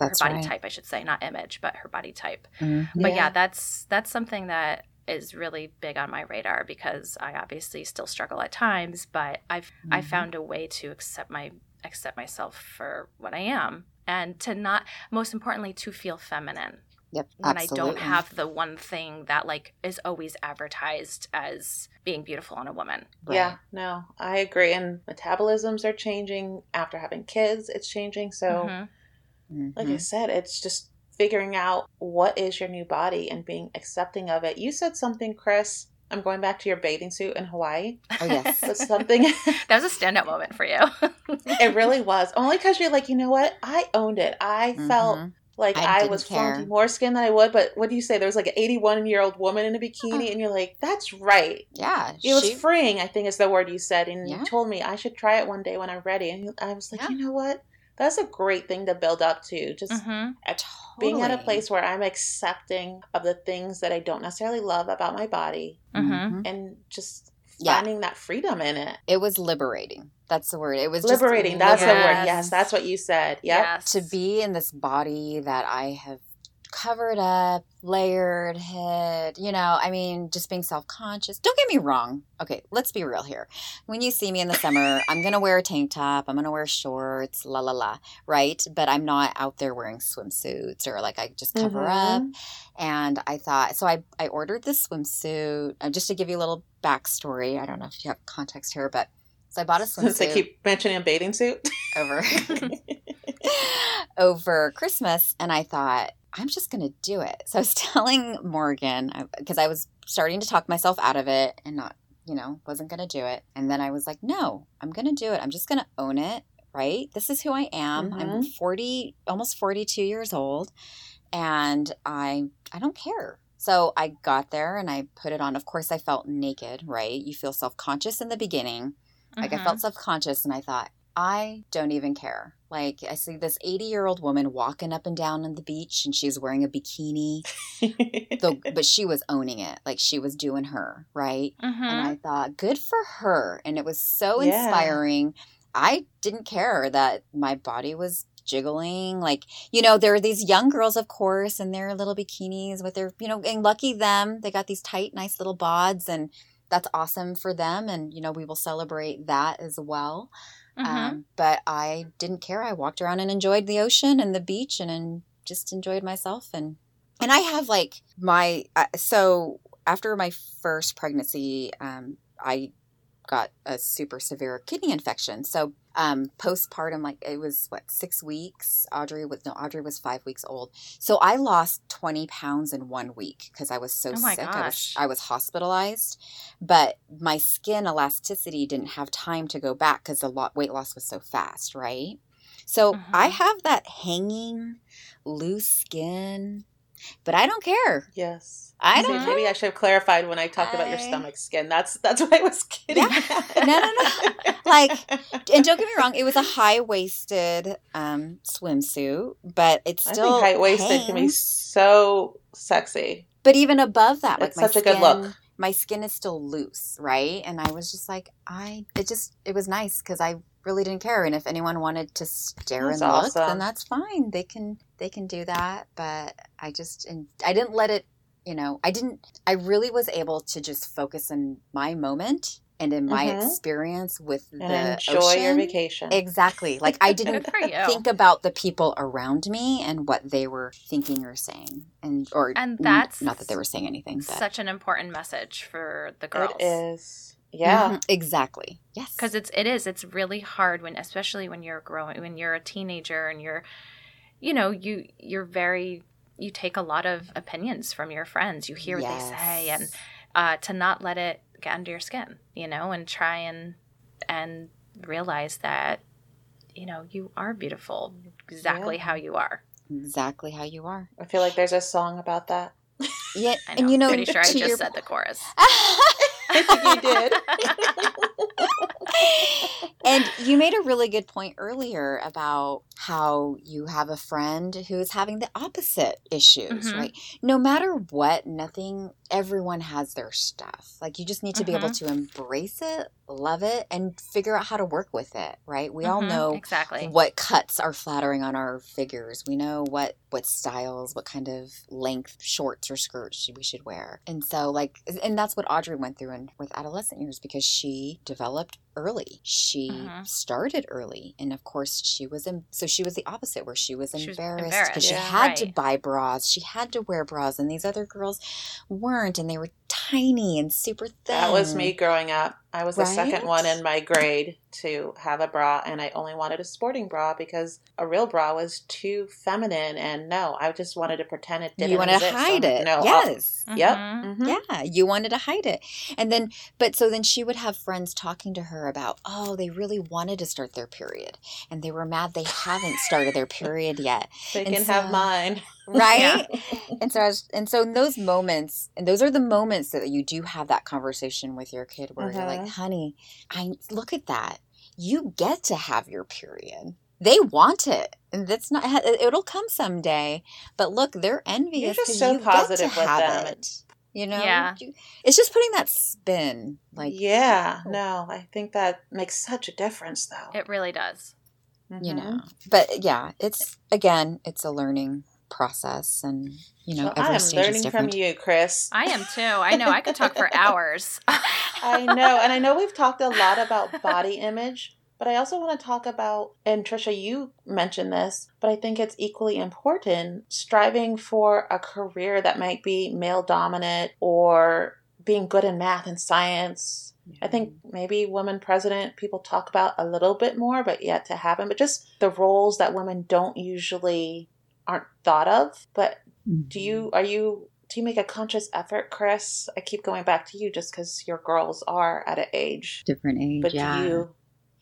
her body right. type i should say not image but her body type Mhm. but yeah Yeah. that's that's something that is really big on my radar because i obviously still struggle at times but i've i Mhm. found a way to accept my accept myself for what i am and to not most importantly to feel feminine Yep. when i don't have the one thing that like is always advertised as being beautiful on a woman Right. Yeah, no, I agree. And metabolisms are changing after having kids. It's changing. So, Mhm. like I Mhm. said, it's just figuring out what is your new body and being accepting of it. You said something, Chris. I'm going back to your bathing suit in Hawaii. Oh, yes. But something, that was a standout moment for you it really was. Only because you're like, you know what? I owned it. I felt Mhm. like I I, was flaunting more skin than I would. But what do you say? There was like an 81 year old woman in a bikini, and you're like, that's right. Yeah. It was freeing, I think is the word you said. And Yeah. you told me I should try it one day when I'm ready. And I was like, Yeah. you know what? That's a great thing to build up to. Just Mhm. ac- being at a place where I'm accepting of the things that I don't necessarily love about my body Mhm. Mhm. and just Yeah. finding that freedom in it. It was liberating. That's the word. It was just Liberating. That's the word. Yes. Yes, that's what you said. Yep. yes to be in this body that I have covered up, layered, hid, you know, I mean, just being self conscious. Don't get me wrong. Okay, let's be real here. When you see me in the summer, I'm going to wear a tank top, I'm going to wear shorts, la la la, right? But I'm not out there wearing swimsuits or like I just cover up. Mhm. And I thought, so I, I ordered this swimsuit uh, just to give you a little backstory. I don't know if you have context here, but so I bought a Since they swimsuit keep mentioning a bathing suit. over over Christmas, and I thought I'm just going to do it. So I was telling Morgan because I was starting to talk myself out of it and not, you know, wasn't going to do it. And then I was like, no, I'm going to do it. I'm just going to own it. Right? This is who I am. I'm mm-hmm. 40, almost 42 years old, and I I don't care. So I got there and I put it on. Of course, I felt naked. Right? You feel self conscious in the beginning. Like I felt mm-hmm. self-conscious and I thought, I don't even care. Like I see this 80-year-old woman walking up and down on the beach and she's wearing a bikini. Though but she was owning it. Like she was doing her, right? Mhm. And I thought, good for her. And it was so Yeah. inspiring. I didn't care that my body was jiggling. Like, you know, there are these young girls, of course, in their little bikinis with their, you know, and lucky them. They got these tight, nice little bods, and that's awesome for them. And, you know, we will celebrate that as well. Mhm. Um, but I didn't care. I walked around and enjoyed the ocean and the beach and, and just enjoyed myself. And and I have like my uh, so after my first pregnancy, um, I got a super severe kidney infection. So um, postpartum, like it was what six weeks. Audrey was no, Audrey was five weeks old. So I lost twenty pounds in one week because I was so Oh sick. I was. I was hospitalized, but my skin elasticity didn't have time to go back because the lo- weight loss was so fast, right? So I Mhm. have that hanging, loose skin, but I don't care. Yes. I don't maybe I should have clarified when I talked about your stomach skin. That's that's what I was kidding. Yeah. No, no, no. Like, and don't get me wrong, it was a high waisted um, swimsuit, but it's still high waisted can be so sexy. But even above that, like It's my such a good look. My skin is still loose, right? And I was just like, I. It just it was nice because I really didn't care. And if anyone wanted to stare That's and look, awesome. then that's fine. They can they can do that. But I just and I didn't let it. You know, I didn't. I really was able to just focus in my moment and in my Mhm. experience with And the enjoy your vacation. Exactly. Like I didn't Good for you. think about the people around me and what they were thinking or saying, and or And n- that's not that they were saying anything. But, Such an important message for the girls. It is. Yeah. Mhm, exactly. Yes. because it's it is it's really hard when especially when you're growing when you're a teenager and you're you know you you're very you take a lot of opinions from your friends you hear what they say and uh, to not let it get under your skin you know and try and and realize that you know you are beautiful exactly Yeah. how you are exactly how you are. I feel like there's a song about that. Yeah, I know, and you know, pretty sure I just your- said the chorus I think you did. and you made a really good point earlier about how you have a friend who is having the opposite issues, Mhm. right? No matter what, nothing, everyone has their stuff. Like you just need to be able to embrace it, love it, and figure out how to work with it, right? We all Mhm, know exactly what cuts are flattering on our figures. We know what what styles, what kind of length shorts or skirts we should wear. And so like and that's what Audrey went through in with adolescent years because she developed early. She Mhm. started early and of course she was in so she was the opposite where she was She embarrassed because she yeah. had to buy bras. She had to wear bras and these other girls weren't and they were tiny and super thin. That was me growing up. I was the second one in my grade to have a bra, and I only wanted a sporting bra because a real bra was too feminine. And no, I just wanted to pretend it didn't. You wanted to exist. So hide I'm it. No, I'll- yes. Yep. Mhm. mhm. Yeah, you wanted to hide it. And then, but so then she would have friends talking to her about, oh, they really wanted to start their period. And they were mad they haven't started their period yet. They And can so- have mine. Right? and so I was, and so in those moments, and those are the moments that you do have that conversation with your kid where you're like, Mhm. honey, I look at that. You get to have your period. They want it. And that's not, it'll come someday. But look, they're envious just 'cause so you positive get with have them. it. You know? Yeah. It's just putting that spin. Like, yeah, Oh. no, I think that makes such a difference, though. it really does you Mhm. know but yeah it's again it's a learning process and you know Well, every I am stage is learning from you, Chris. i am too i know i could talk for hours I know, and I know we've talked a lot about body image, but I also want to talk about, and Trisha, you mentioned this, but I think it's equally important striving for a career that might be male dominant or being good in math and science. I think maybe women president people talk about a little bit more, but yet to happen. But just the roles that women don't usually aren't thought of. But do you mm-hmm. are you do you make a conscious effort, Chris? I keep going back to you just because your girls are at an age. different age But yeah do you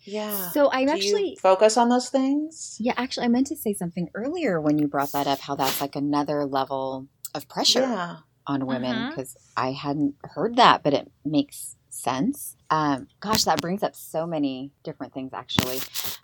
yeah. so i'm do actually you focus on those things? yeah actually i meant to say something earlier when you brought that up how that's like another level of pressure Yeah. on women uh-huh. because i hadn't heard that but it makes sense. Um gosh that brings up so many different things actually.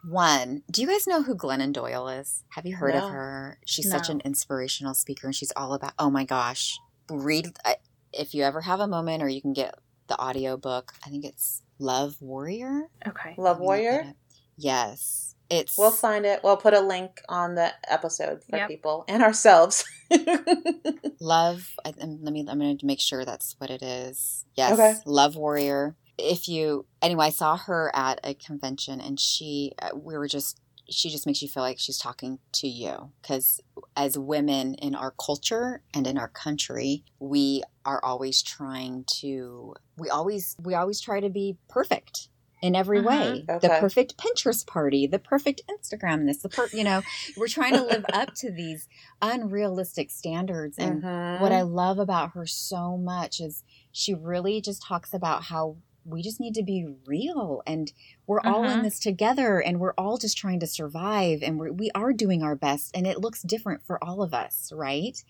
One do you guys know who glennon doyle is? Have you heard No. of her? She's such an inspirational speaker and she's all about oh my gosh read I- if you ever have a moment or you can get the audio book i think it's love warrior? Okay. Love Let me look Warrior? yes it's We'll find it. We'll put a link on the episode for Yep. people and ourselves. Love. I, let me. I'm going to make sure that's what it is. Yes. Okay. Love Warrior. If you anyway, I saw her at a convention, and she. uh, We were just she just makes you feel like she's talking to you because as women in our culture and in our country we are always trying to we always we always try to be perfect in every Mhm. way the perfect pinterest party the perfect instagram this the per you know we're trying to live up to these unrealistic standards and Mhm. what I love about her so much is she really just talks about how we just need to be real and we're all in Mhm. this together and we're all just trying to survive and we're, we are doing our best and it looks different for all of us, right?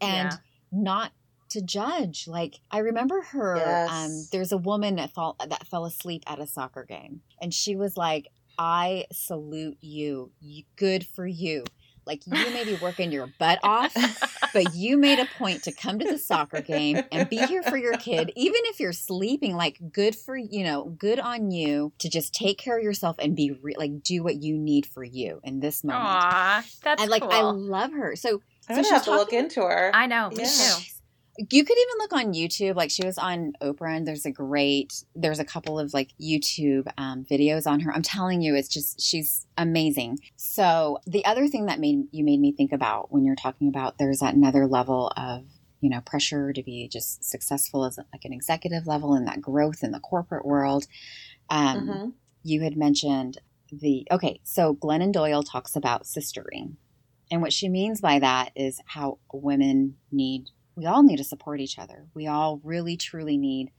And Yeah. not to judge. Like I remember her Yes. um there's a woman that fall that fell asleep at a soccer game and she was like I salute you. you good for you. Like you may be working your butt off but you made a point to come to the soccer game and be here for your kid even if you're sleeping like good for you know good on you to just take care of yourself and be re- like do what you need for you in this moment Aw, that's and like cool. i love her so I'm so gonna she's have to look into her. I know, me Yeah. too. You could even look on youtube like she was on oprah and there's a great there's a couple of like youtube um, videos on her. I'm telling you it's just she's amazing. So the other thing that made you made me think about when you're talking about there's that another level of you know pressure to be just successful as like an executive level and that growth in the corporate world. Um, Mhm. you had mentioned the okay so glennon doyle talks about sistering. And what she means by that is how women need we all need to support each other. We all really truly need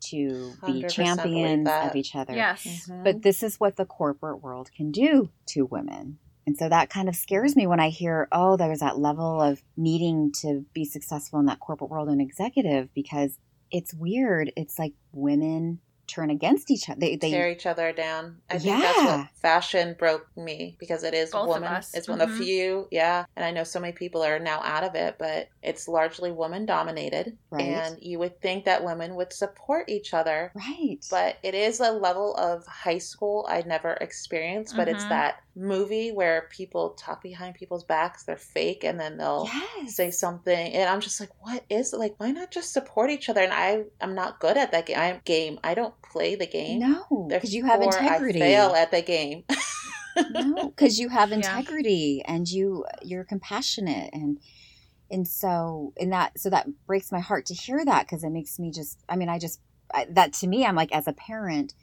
to be champions of each other. Yes. Mhm. but this is what the corporate world can do to women. And so that kind of scares me when i hear oh there's that level of needing to be successful in that corporate world and executive because it's weird. It's like women turn against each other they, they tear each other down. I think that's Yeah. what fashion broke me because it is Both of woman. us. It's one of the few, yeah. And I know so many people are now out of it, but it's largely woman dominated. Right. And you would think that women would support each other. right But it is a level of high school I'd never experienced. But it's Mhm. that movie where people talk behind people's backs, they're fake, and then they'll yes say something and i'm just like what is it? like why not just support each other and i i'm not good at that game i'm game i don't play the game no because you have integrity i fail at the game. No because you have Yeah. integrity and you you're compassionate. And and so in that so that breaks my heart to hear that because it makes me just i mean i just I, that to me i'm like as a parent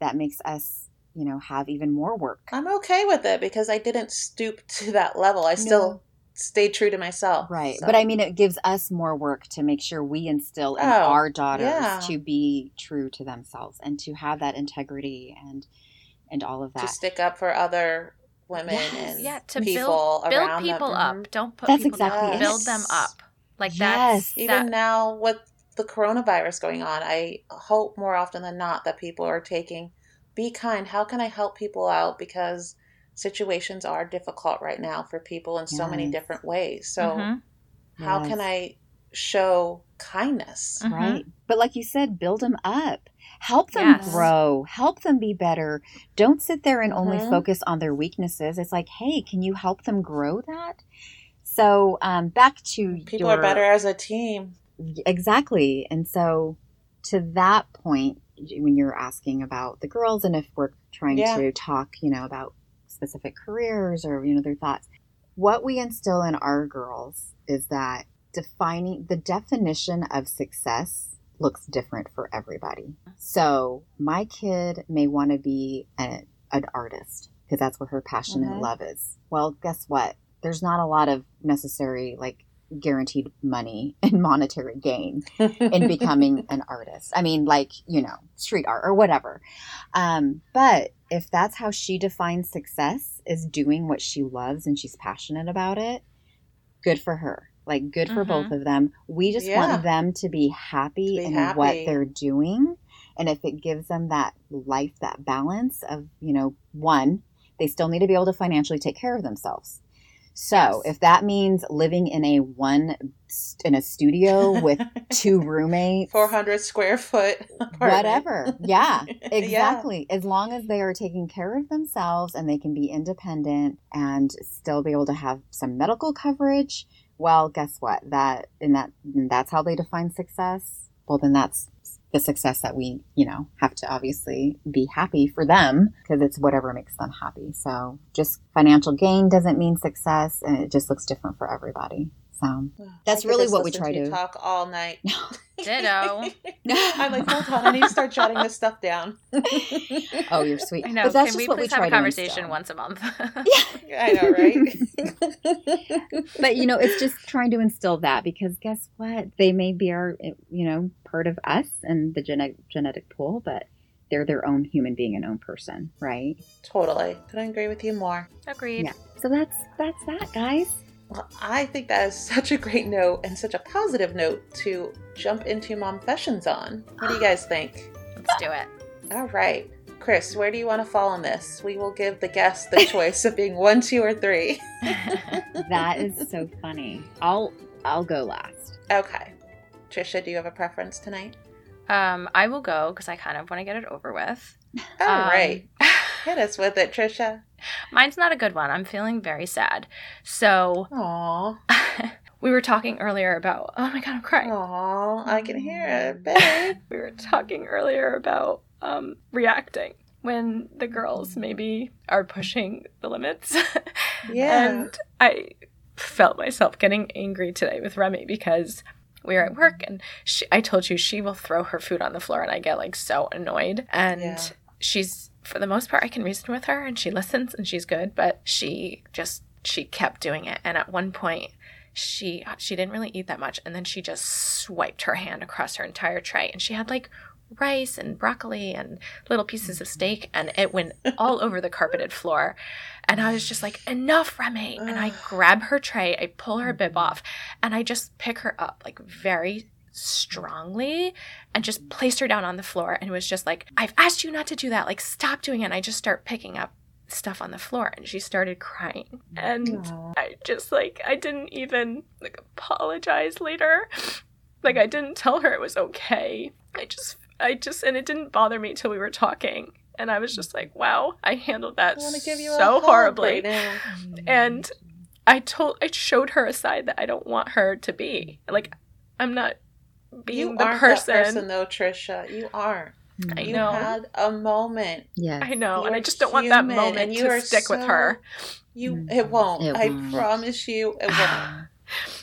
that makes us you know have even more work. I'm okay with it because i didn't stoop to that level. I still No. Stayed true to myself right So- but i mean it gives us more work to make sure we instill in Oh, our daughters yeah. to be true to themselves and to have that integrity and and all of that. to stick up for other women Yes. and Yeah, to people build build people them. up. Mhm. Don't put That's people exactly down. it. Build them up. Like Yes. that's even that, now with the coronavirus going on i hope more often than not that people are taking be kind how can i help people out because situations are difficult right now for people in so many different ways. So Mhm. how can i show kindness? Mhm. right. But like you said build them up. Help them Yes. grow. Help them be better. Don't sit there and only Mhm. focus on their weaknesses. It's like hey can you help them grow that? So um back to people your, are better as a team. Exactly. And so to that point when you're asking about the girls and if we're trying Yeah. to talk you know about specific careers or you know their thoughts. What we instill in our girls is that defining the definition of success looks different for everybody. So my kid may want to be a, an artist because that's what her passion and Mhm. love is. Well guess what? There's not a lot of necessary like guaranteed money and monetary gain in becoming an artist. I mean, like, you know, street art or whatever. Um, but if that's how she defines success is doing what she loves and she's passionate about it, good for her. Like, good for Mhm. both of them. We just Yeah. want them to be happy To be in happy. what they're doing. And if it gives them that life, that balance of, you know, one, they still need to be able to financially take care of themselves. So if that means living in a one in a studio with two roommates, 400 square foot apartment. whatever, yeah, Yeah. exactly. As long as they are taking care of themselves and they can be independent and still be able to have some medical coverage, well, guess what? That and that and that's how they define success. Well, then that's the success that we, you know, have to obviously be happy for them because it's whatever makes them happy. So just financial gain doesn't mean success and it just looks different for everybody. So that's really what we try to, to talk all night. Ditto. I'm like, hold on, I need to start jotting this stuff down. oh, you're sweet. I know. But that's Can we just what please we have try a to conversation once a month? Yeah, I know, right? but you know, it's just trying to instill that because guess what? They may be our, you know, part of us and the genetic genetic pool, but they're their own human being and own person, right? totally. Couldn't agree with you more. Agreed. Yeah. So that's that's that, guys. Well, I think that is such a great note and such a positive note to jump into mom fashions on. What do you guys think? Let's do it. All right. Chris, where do you want to fall on this? We will give the guests the choice of being one, two, or three. That is so funny. I'll I'll go last. Okay. Trisha, do you have a preference tonight? Um, I will go because I kind of want to get it over with. All Um, right. Hit us with it, Trisha. Mine's not a good one. I'm feeling very sad. So Aw. we were talking earlier about. Oh my god, I'm crying. Aw. I can hear it, babe. We were talking earlier about um, reacting when the girls maybe are pushing the limits. Yeah. and I felt myself getting angry today with Remy because we were at work and she, I told you she will throw her food on the floor and I get like so annoyed. And Yeah. she's, for the most part, I can reason with her and she listens and she's good, but she just, she kept doing it. And at one point, she she didn't really eat that much. And then she just swiped her hand across her entire tray and she had like rice and broccoli and little pieces of steak and it went all over the carpeted floor. And i was just like enough remy. And i grab her tray i pull her bib off and i just pick her up like very strongly and just placed her down on the floor and was just like i've asked you not to do that like stop doing it and i just start picking up stuff on the floor and she started crying and Aw. I just like I didn't even like apologize later. Like I didn't tell her it was okay. I just I just and it didn't bother me till we were talking. And I was just like, wow, I handled that I so horribly. right. And I told I showed her a side that I don't want her to be. Like I'm not being You the aren't person. that person, though, Trisha. You aren't. I you know. had a moment. Yeah. I know, and I just don't want that moment and you to are stick with her. You, Mm. it won't. It I won't. promise you, it won't.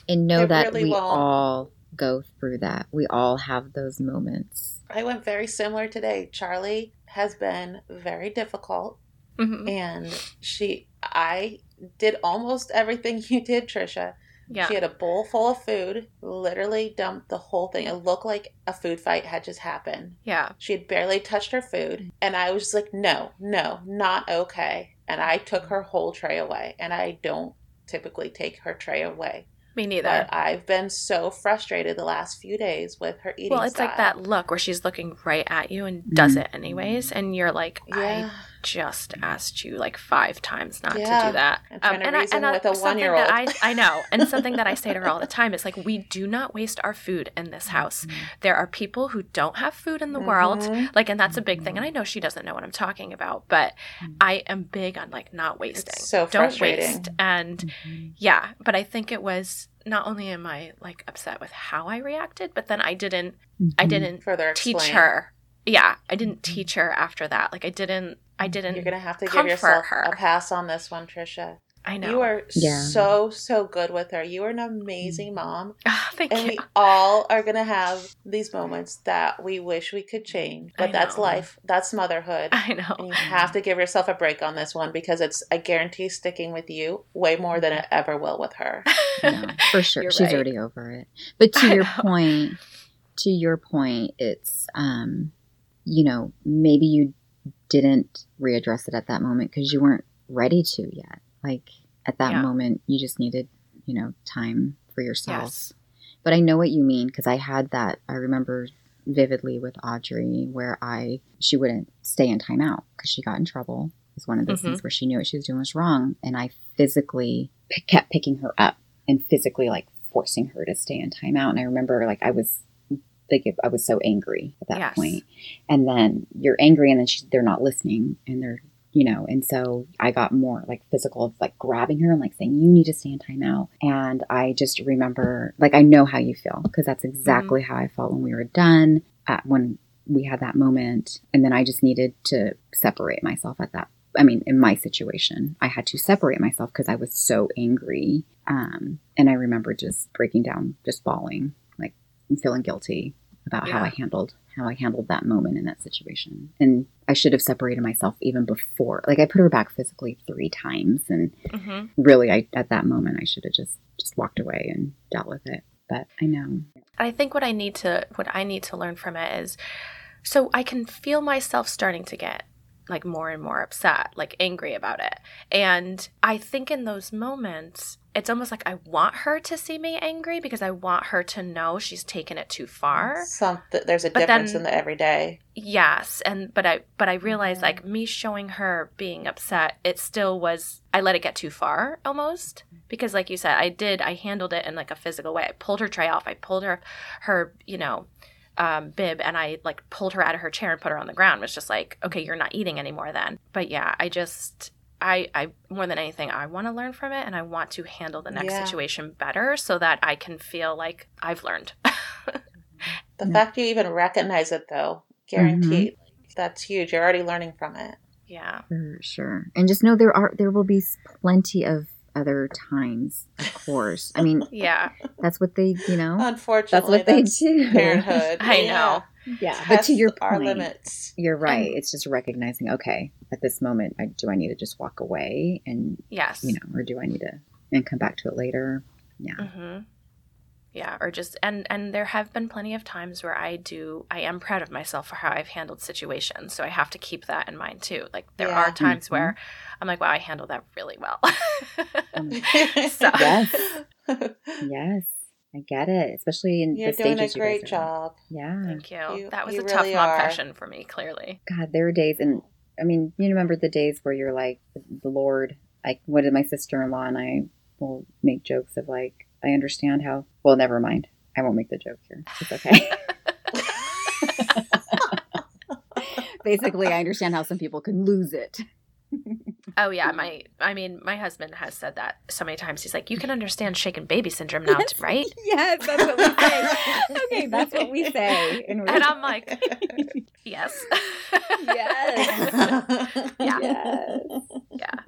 And know It that really we won't. all go through that. We all have those moments. I went very similar today. Charlie has been very difficult, Mhm. and she, I did almost everything you did, Trisha. Yeah. She had a bowl full of food, literally dumped the whole thing. It looked like a food fight had just happened. yeah. She had barely touched her food, and I was just like, no, no, not okay. And I took her whole tray away, and I don't typically take her tray away. Me neither. But I've been so frustrated the last few days with her eating. Well, it's like that look where she's looking right at you and does Mhm. it anyways, and you're like, Yeah. I just asked you like five times not to do that. Um, I'm trying to um, reason with a something one-year-old. I, I know, and something that I say to her all the time is like, we do not waste our food in this mm-hmm. house. There are people who don't have food in the world, Mhm. like, and that's a big thing. And mm-hmm. I know she doesn't know what I'm talking about, but mm-hmm. I am big on like not wasting. so don't waste. And yeah, but I think it was not only am I like upset with how I reacted, but then I didn't I didn't Further teach explain. her. Yeah, I didn't teach her after that. Like I didn't I didn't You're gonna have to give yourself her. a pass on this one, Trisha. I know. You are Yeah. so so good with her. You are an amazing mom, Ah, thank and you. we all are gonna have these moments that we wish we could change. But that's life. That's motherhood. I know. And you have to give yourself a break on this one because it's I guarantee sticking with you way more than it ever will with her. Yeah, for sure. You're She's right. already over it. But to I your know. point, to your point, it's um, you know, maybe you didn't readdress it at that moment because you weren't ready to yet. Like at that Yeah. moment, you just needed, you know, time for yourself. Yes. But I know what you mean because I had that. I remember vividly with Audrey where I she wouldn't stay in timeout because she got in trouble. It was one of those Mhm. things where she knew what she was doing was wrong, and I physically p- kept picking her up and physically like forcing her to stay in timeout. And I remember like I was like I was so angry at that Yes. point. And then you're angry, and then she, they're not listening, and they're you know, and so I got more like physical, of like grabbing her and like saying, "You need to stay in timeout." And I just remember, like, I know how you feel because that's exactly how I felt when we were done. at when we had that moment. And then I just needed to separate myself at that. I mean, in my situation, I had to separate myself because I was so angry. Um, and I remember just breaking down, just bawling, like feeling guilty about how I handled how I handled that moment in that situation. And I should have separated myself even before. Like I put her back physically three times, and hmm really, I at that moment I should have just just walked away and dealt with it. But I know. I think what I need to what I need to learn from it is so I can feel myself starting to get like more and more upset, like angry about it. And I think in those moments, it's almost like I want her to see me angry because I want her to know she's taken it too far. Something there's a But difference then- in the everyday. Yes, and but I but I realized like me showing her being upset, it still was I let it get too far almost because like you said, I did I handled it in like a physical way. I pulled her tray off. I pulled her her, you know, um, bib and I like pulled her out of her chair and put her on the ground. It was just like, okay, you're not eating anymore then. But yeah, I just I, I more than anything I want to learn from it and I want to handle the next Yeah. situation better so that I can feel like I've learned. The Yeah. fact you even recognize it though, Mm-hmm. guaranteed. That's huge. You're already learning from it. yeah. For sure. And just know there are there will be plenty of other times, of course. I mean, Yeah. that's what they, you know, Unfortunately, that's what they do. Parenthood. I Yeah. know. Yeah, but to your our point, limits. you're right. And- it's just recognizing, okay, at this moment, I, do I need to just walk away and, Yes. you know, or do I need to and come back to it later? Yeah. hmm Yeah, or just and and there have been plenty of times where I do I am proud of myself for how I've handled situations. So I have to keep that in mind too. Like there Yeah. are times Mhm. where I'm like, wow, I handled that really well. Um, So- Yes. Yes. I get it, especially in You're the doing a stages you guys great are in. job. Yeah. Thank you. You- that was you a tough really mom are. session for me, clearly. God, there are days, and I mean, you remember the days where you're like, the Lord, like, what did my sister in law and I will make jokes of, like, I understand how, well, never mind. I won't make the joke here. It's okay. Basically, I understand how some people can lose it. Oh yeah, my I mean, my husband has said that so many times. He's like, "You can mm. understand shaken baby syndrome now, t- right?" Yes, that's what we say. okay, that's what we say. And, And I'm like, "Yes." yes. Yeah. Yes. yeah.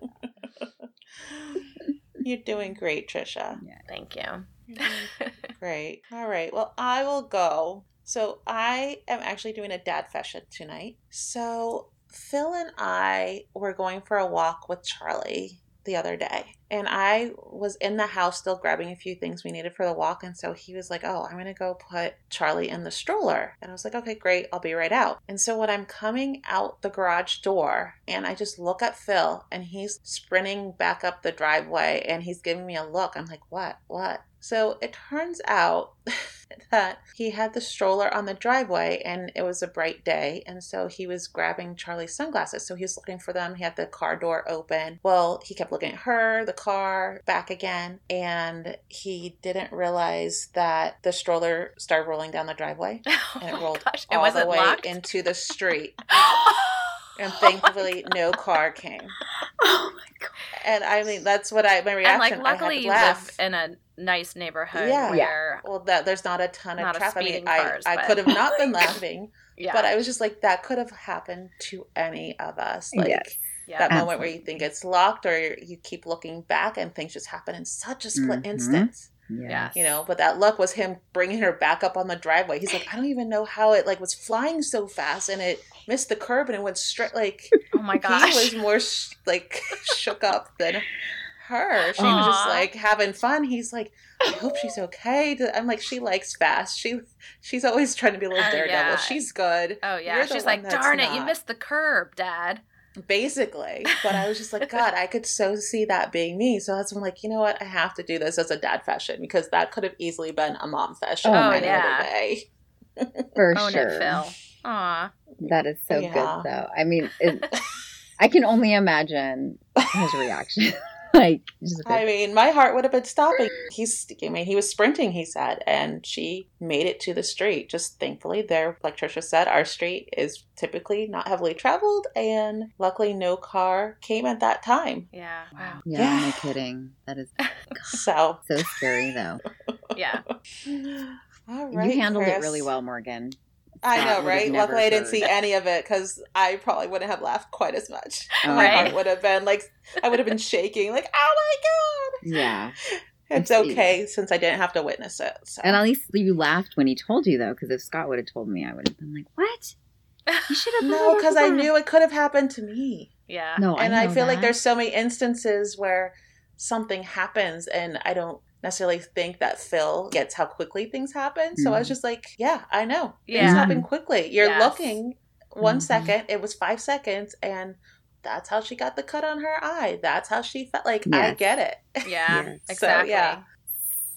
You're doing great, Trisha. Yeah. Thank you. Mm-hmm. Great. All right. Well, I will go. So I am actually doing a dad session tonight. So Phil and I were going for a walk with Charlie the other day. And I was in the house still grabbing a few things we needed for the walk. And so he was like, Oh, I'm going to go put Charlie in the stroller. And I was like, Okay, great. I'll be right out. And so when I'm coming out the garage door and I just look at Phil and he's sprinting back up the driveway and he's giving me a look, I'm like, What? What? So it turns out that he had the stroller on the driveway and it was a bright day. And so he was grabbing Charlie's sunglasses. So he was looking for them. He had the car door open. Well, he kept looking at her, the car, back again. And he didn't realize that the stroller started rolling down the driveway Oh and it rolled gosh, it all wasn't the way locked. into the street. Oh and thankfully, no car came. Oh my God. And I mean, that's what I, my and reaction. like, I had luckily, to you live in a nice neighborhood Yeah. where, Well, that there's not a ton of Not a traffic. I mean, speeding I, cars, I could have not been laughing, yeah, but I was just like, that could have happened to any of us. Like Yes. yeah, that moment where you think it's locked, or you keep looking back and things just happen in such a split Mhm. instant. Yes. You know, but that look was him bringing her back up on the driveway. He's like, I don't even know how it like was flying so fast, and it missed the curb and it went straight. Like oh my gosh, he was more sh- like shook up than her. She was just like having fun. He's like, I hope she's okay. I'm like, she likes fast. She she's always trying to be a little Oh, daredevil. yeah. She's good, oh yeah, You're she's like, darn it, you missed the curb, Dad. basically. But I was just like, God, I could so see that being me. So that's when I'm like, you know what? I have to do this as a dad fashion because that could have easily been a mom fashion Oh, any yeah. other day. For Own sure. it, Phil. Aw. That is so Yeah. good, though. I mean, it, I can only imagine his reaction. like, just I mean, my heart would have been stopping. He's, I mean, he was sprinting, he said, and she made it to the street. Just thankfully, there, like Trisha said, our street is typically not heavily traveled, and luckily, no car came at that time. Yeah. Wow. yeah, Yeah. no kidding. That is So, so scary, though. Yeah. all And right, you handled it really well, Morgan. I know, right? Luckily, I didn't see any of it because I probably wouldn't have laughed quite as much. Oh, My Right. heart would have been like, I would have been shaking, like, oh my god. Yeah. It's see. okay since I didn't have to witness it. So. And at least you laughed when he told you, though, because if Scott would have told me, I would have been like, what? You should have no, because I knew it could have happened to me. Yeah. No, and I, I, feel like there's so many instances where something happens and I don't necessarily think that Phil gets how quickly things happen. So I was Mhm. just like, yeah, I know. Yeah. Things happen quickly. You're Yes. looking one Mhm. second, it was five seconds, and that's how she got the cut on her eye. That's how she felt. Like, I get it. Yeah. Yes. So, Exactly. yeah.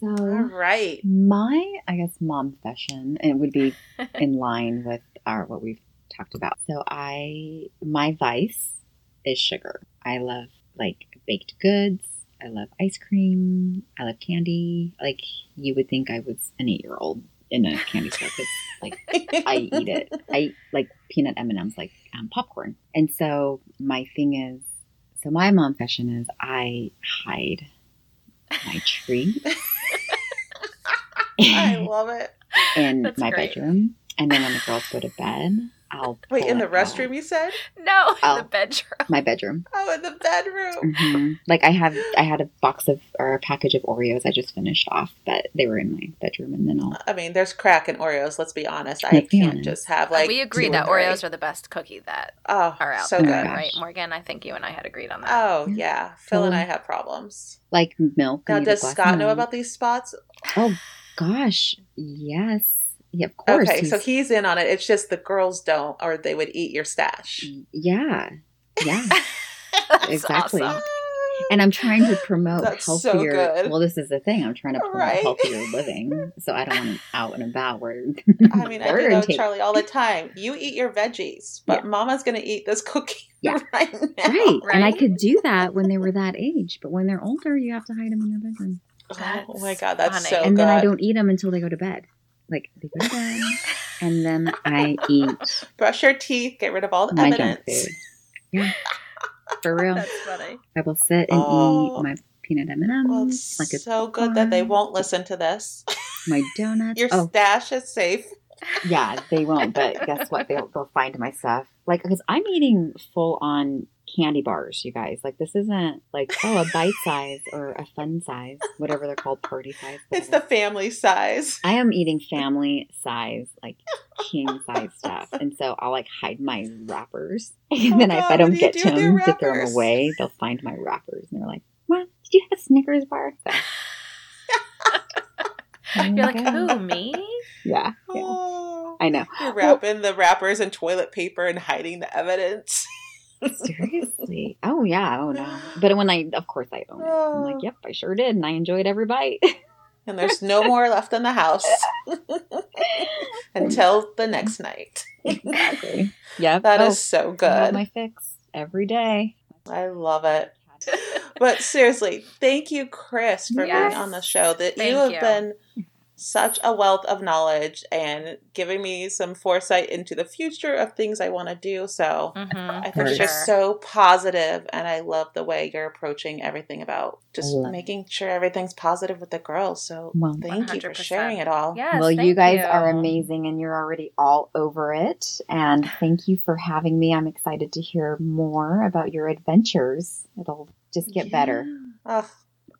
So, All right. my, I guess, mom fashion, and it would be in line with our what we've talked about. So, I, my vice is sugar. I love like baked goods. I love ice cream. I love candy. Like, you would think I was an eight year old in a candy store because, like, I eat it. I like peanut M and M's, like um, popcorn. And so my thing is, so my mom fashion is I hide my treat I love it. in That's my great. bedroom, and then when the girls go to bed, I'll Wait, in the restroom, out. you said? No, in Oh. the bedroom. My bedroom. Oh, in the bedroom. hmm Like I have, I had a box of or a package of Oreos I just finished off, but they were in my bedroom, and then I'll. I mean, there's crack in Oreos. Let's be honest. I Let's be can't honest. just have like. we agree that or three. Oreos are the best cookie that oh, are out so Oh there, good. right, Morgan? I think you and I had agreed on that. Oh Yeah. yeah, Phil and I have problems. Like milk. Now, does Scott of know milk. about these spots? Oh gosh, yes, yeah, of course. okay, so he's in on it. It's just the girls don't, or they would eat your stash. yeah, yeah. That's Exactly. awesome. And I'm trying to promote That's so healthier. good. Well, this is the thing. I'm trying to promote Right. healthier living, so I don't want to out and about where. I mean, I Order do know. Charlie all the time. You eat your veggies, but Yeah. Mama's gonna eat this cookie Yeah. right now. Right. And I could do that when they were that age, but when they're older, you have to hide them in your bedroom. Oh my god, that's funny. so and good. then I don't eat them until they go to bed. Like they go to and then I eat Brush your teeth. Get rid of all the my junk evidence. food. Yeah, for real. That's funny. I will sit and Oh. eat my peanut M and M's, like it's so good that they won't listen to this. my donuts. Your oh, stash is safe. yeah, they won't. But guess what? They'll they'll find my stuff. Like because I'm eating full on candy bars, you guys. Like this isn't like oh a bite size or a fun size, whatever they're called, party size. It's the family size. I am eating family size, like king size stuff, and so I'll like hide my wrappers, and Oh, then if I don't do get do to them to throw them away, they'll find my wrappers, and they're like, "What? Did you have a Snickers bar?" So, oh You're like, Okay. who, me? Yeah, yeah, Oh. I know. You're wrapping the wrappers in toilet paper and hiding the evidence. Seriously? Oh yeah. Oh no. But when I, of course, I own it. I'm like, yep, I sure did, and I enjoyed every bite. And there's no more left in the house until the next night. exactly. Yep. That is Oh, so good. my fix every day. I love it. But seriously, thank you, Chris, for Yes. being on the show. That Thank you have you. been such a wealth of knowledge and giving me some foresight into the future of things I want to do. So Mm-hmm. I think For you're sure. so positive, and I love the way you're approaching everything about just love it. making sure everything's positive with the girls. So Well, thank you for sharing it all. Yes, well, you guys you. are amazing and you're already all over it. And thank you for having me. I'm excited to hear more about your adventures. It'll just get better. Oh,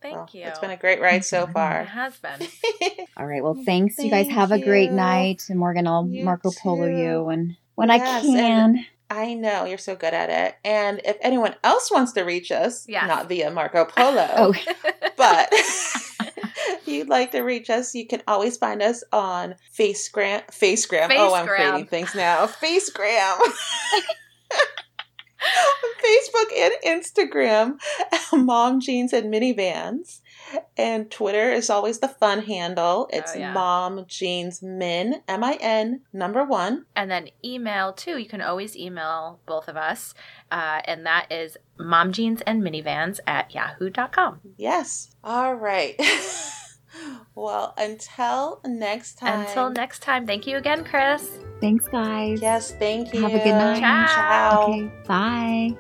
Thank well, you. It's been a great ride so far. It has been. All right. Well, thanks. you guys Thank have a great night. And Morgan, I'll You Marco Polo too. you and when Yes, I can. I know you're so good at it. And if anyone else wants to reach us, Yes. not via Marco Polo, Oh, but if you'd like to reach us, you can always find us on Facegram. Facegram. Oh, I'm creating things now. Facegram. Facebook and Instagram, Mom Jeans and Minivans. And Twitter is always the fun handle. It's Oh, yeah. Mom Jeans Min, M I N, number one. and then email too. You can always email both of us, uh, and that is momjeans and minivans at yahoo.com. Yes. All right. well, until next time. Until next time, thank you again, Chris. thanks, guys. Yes, thank you. Have a good night. Ciao. Ciao. Okay. Bye.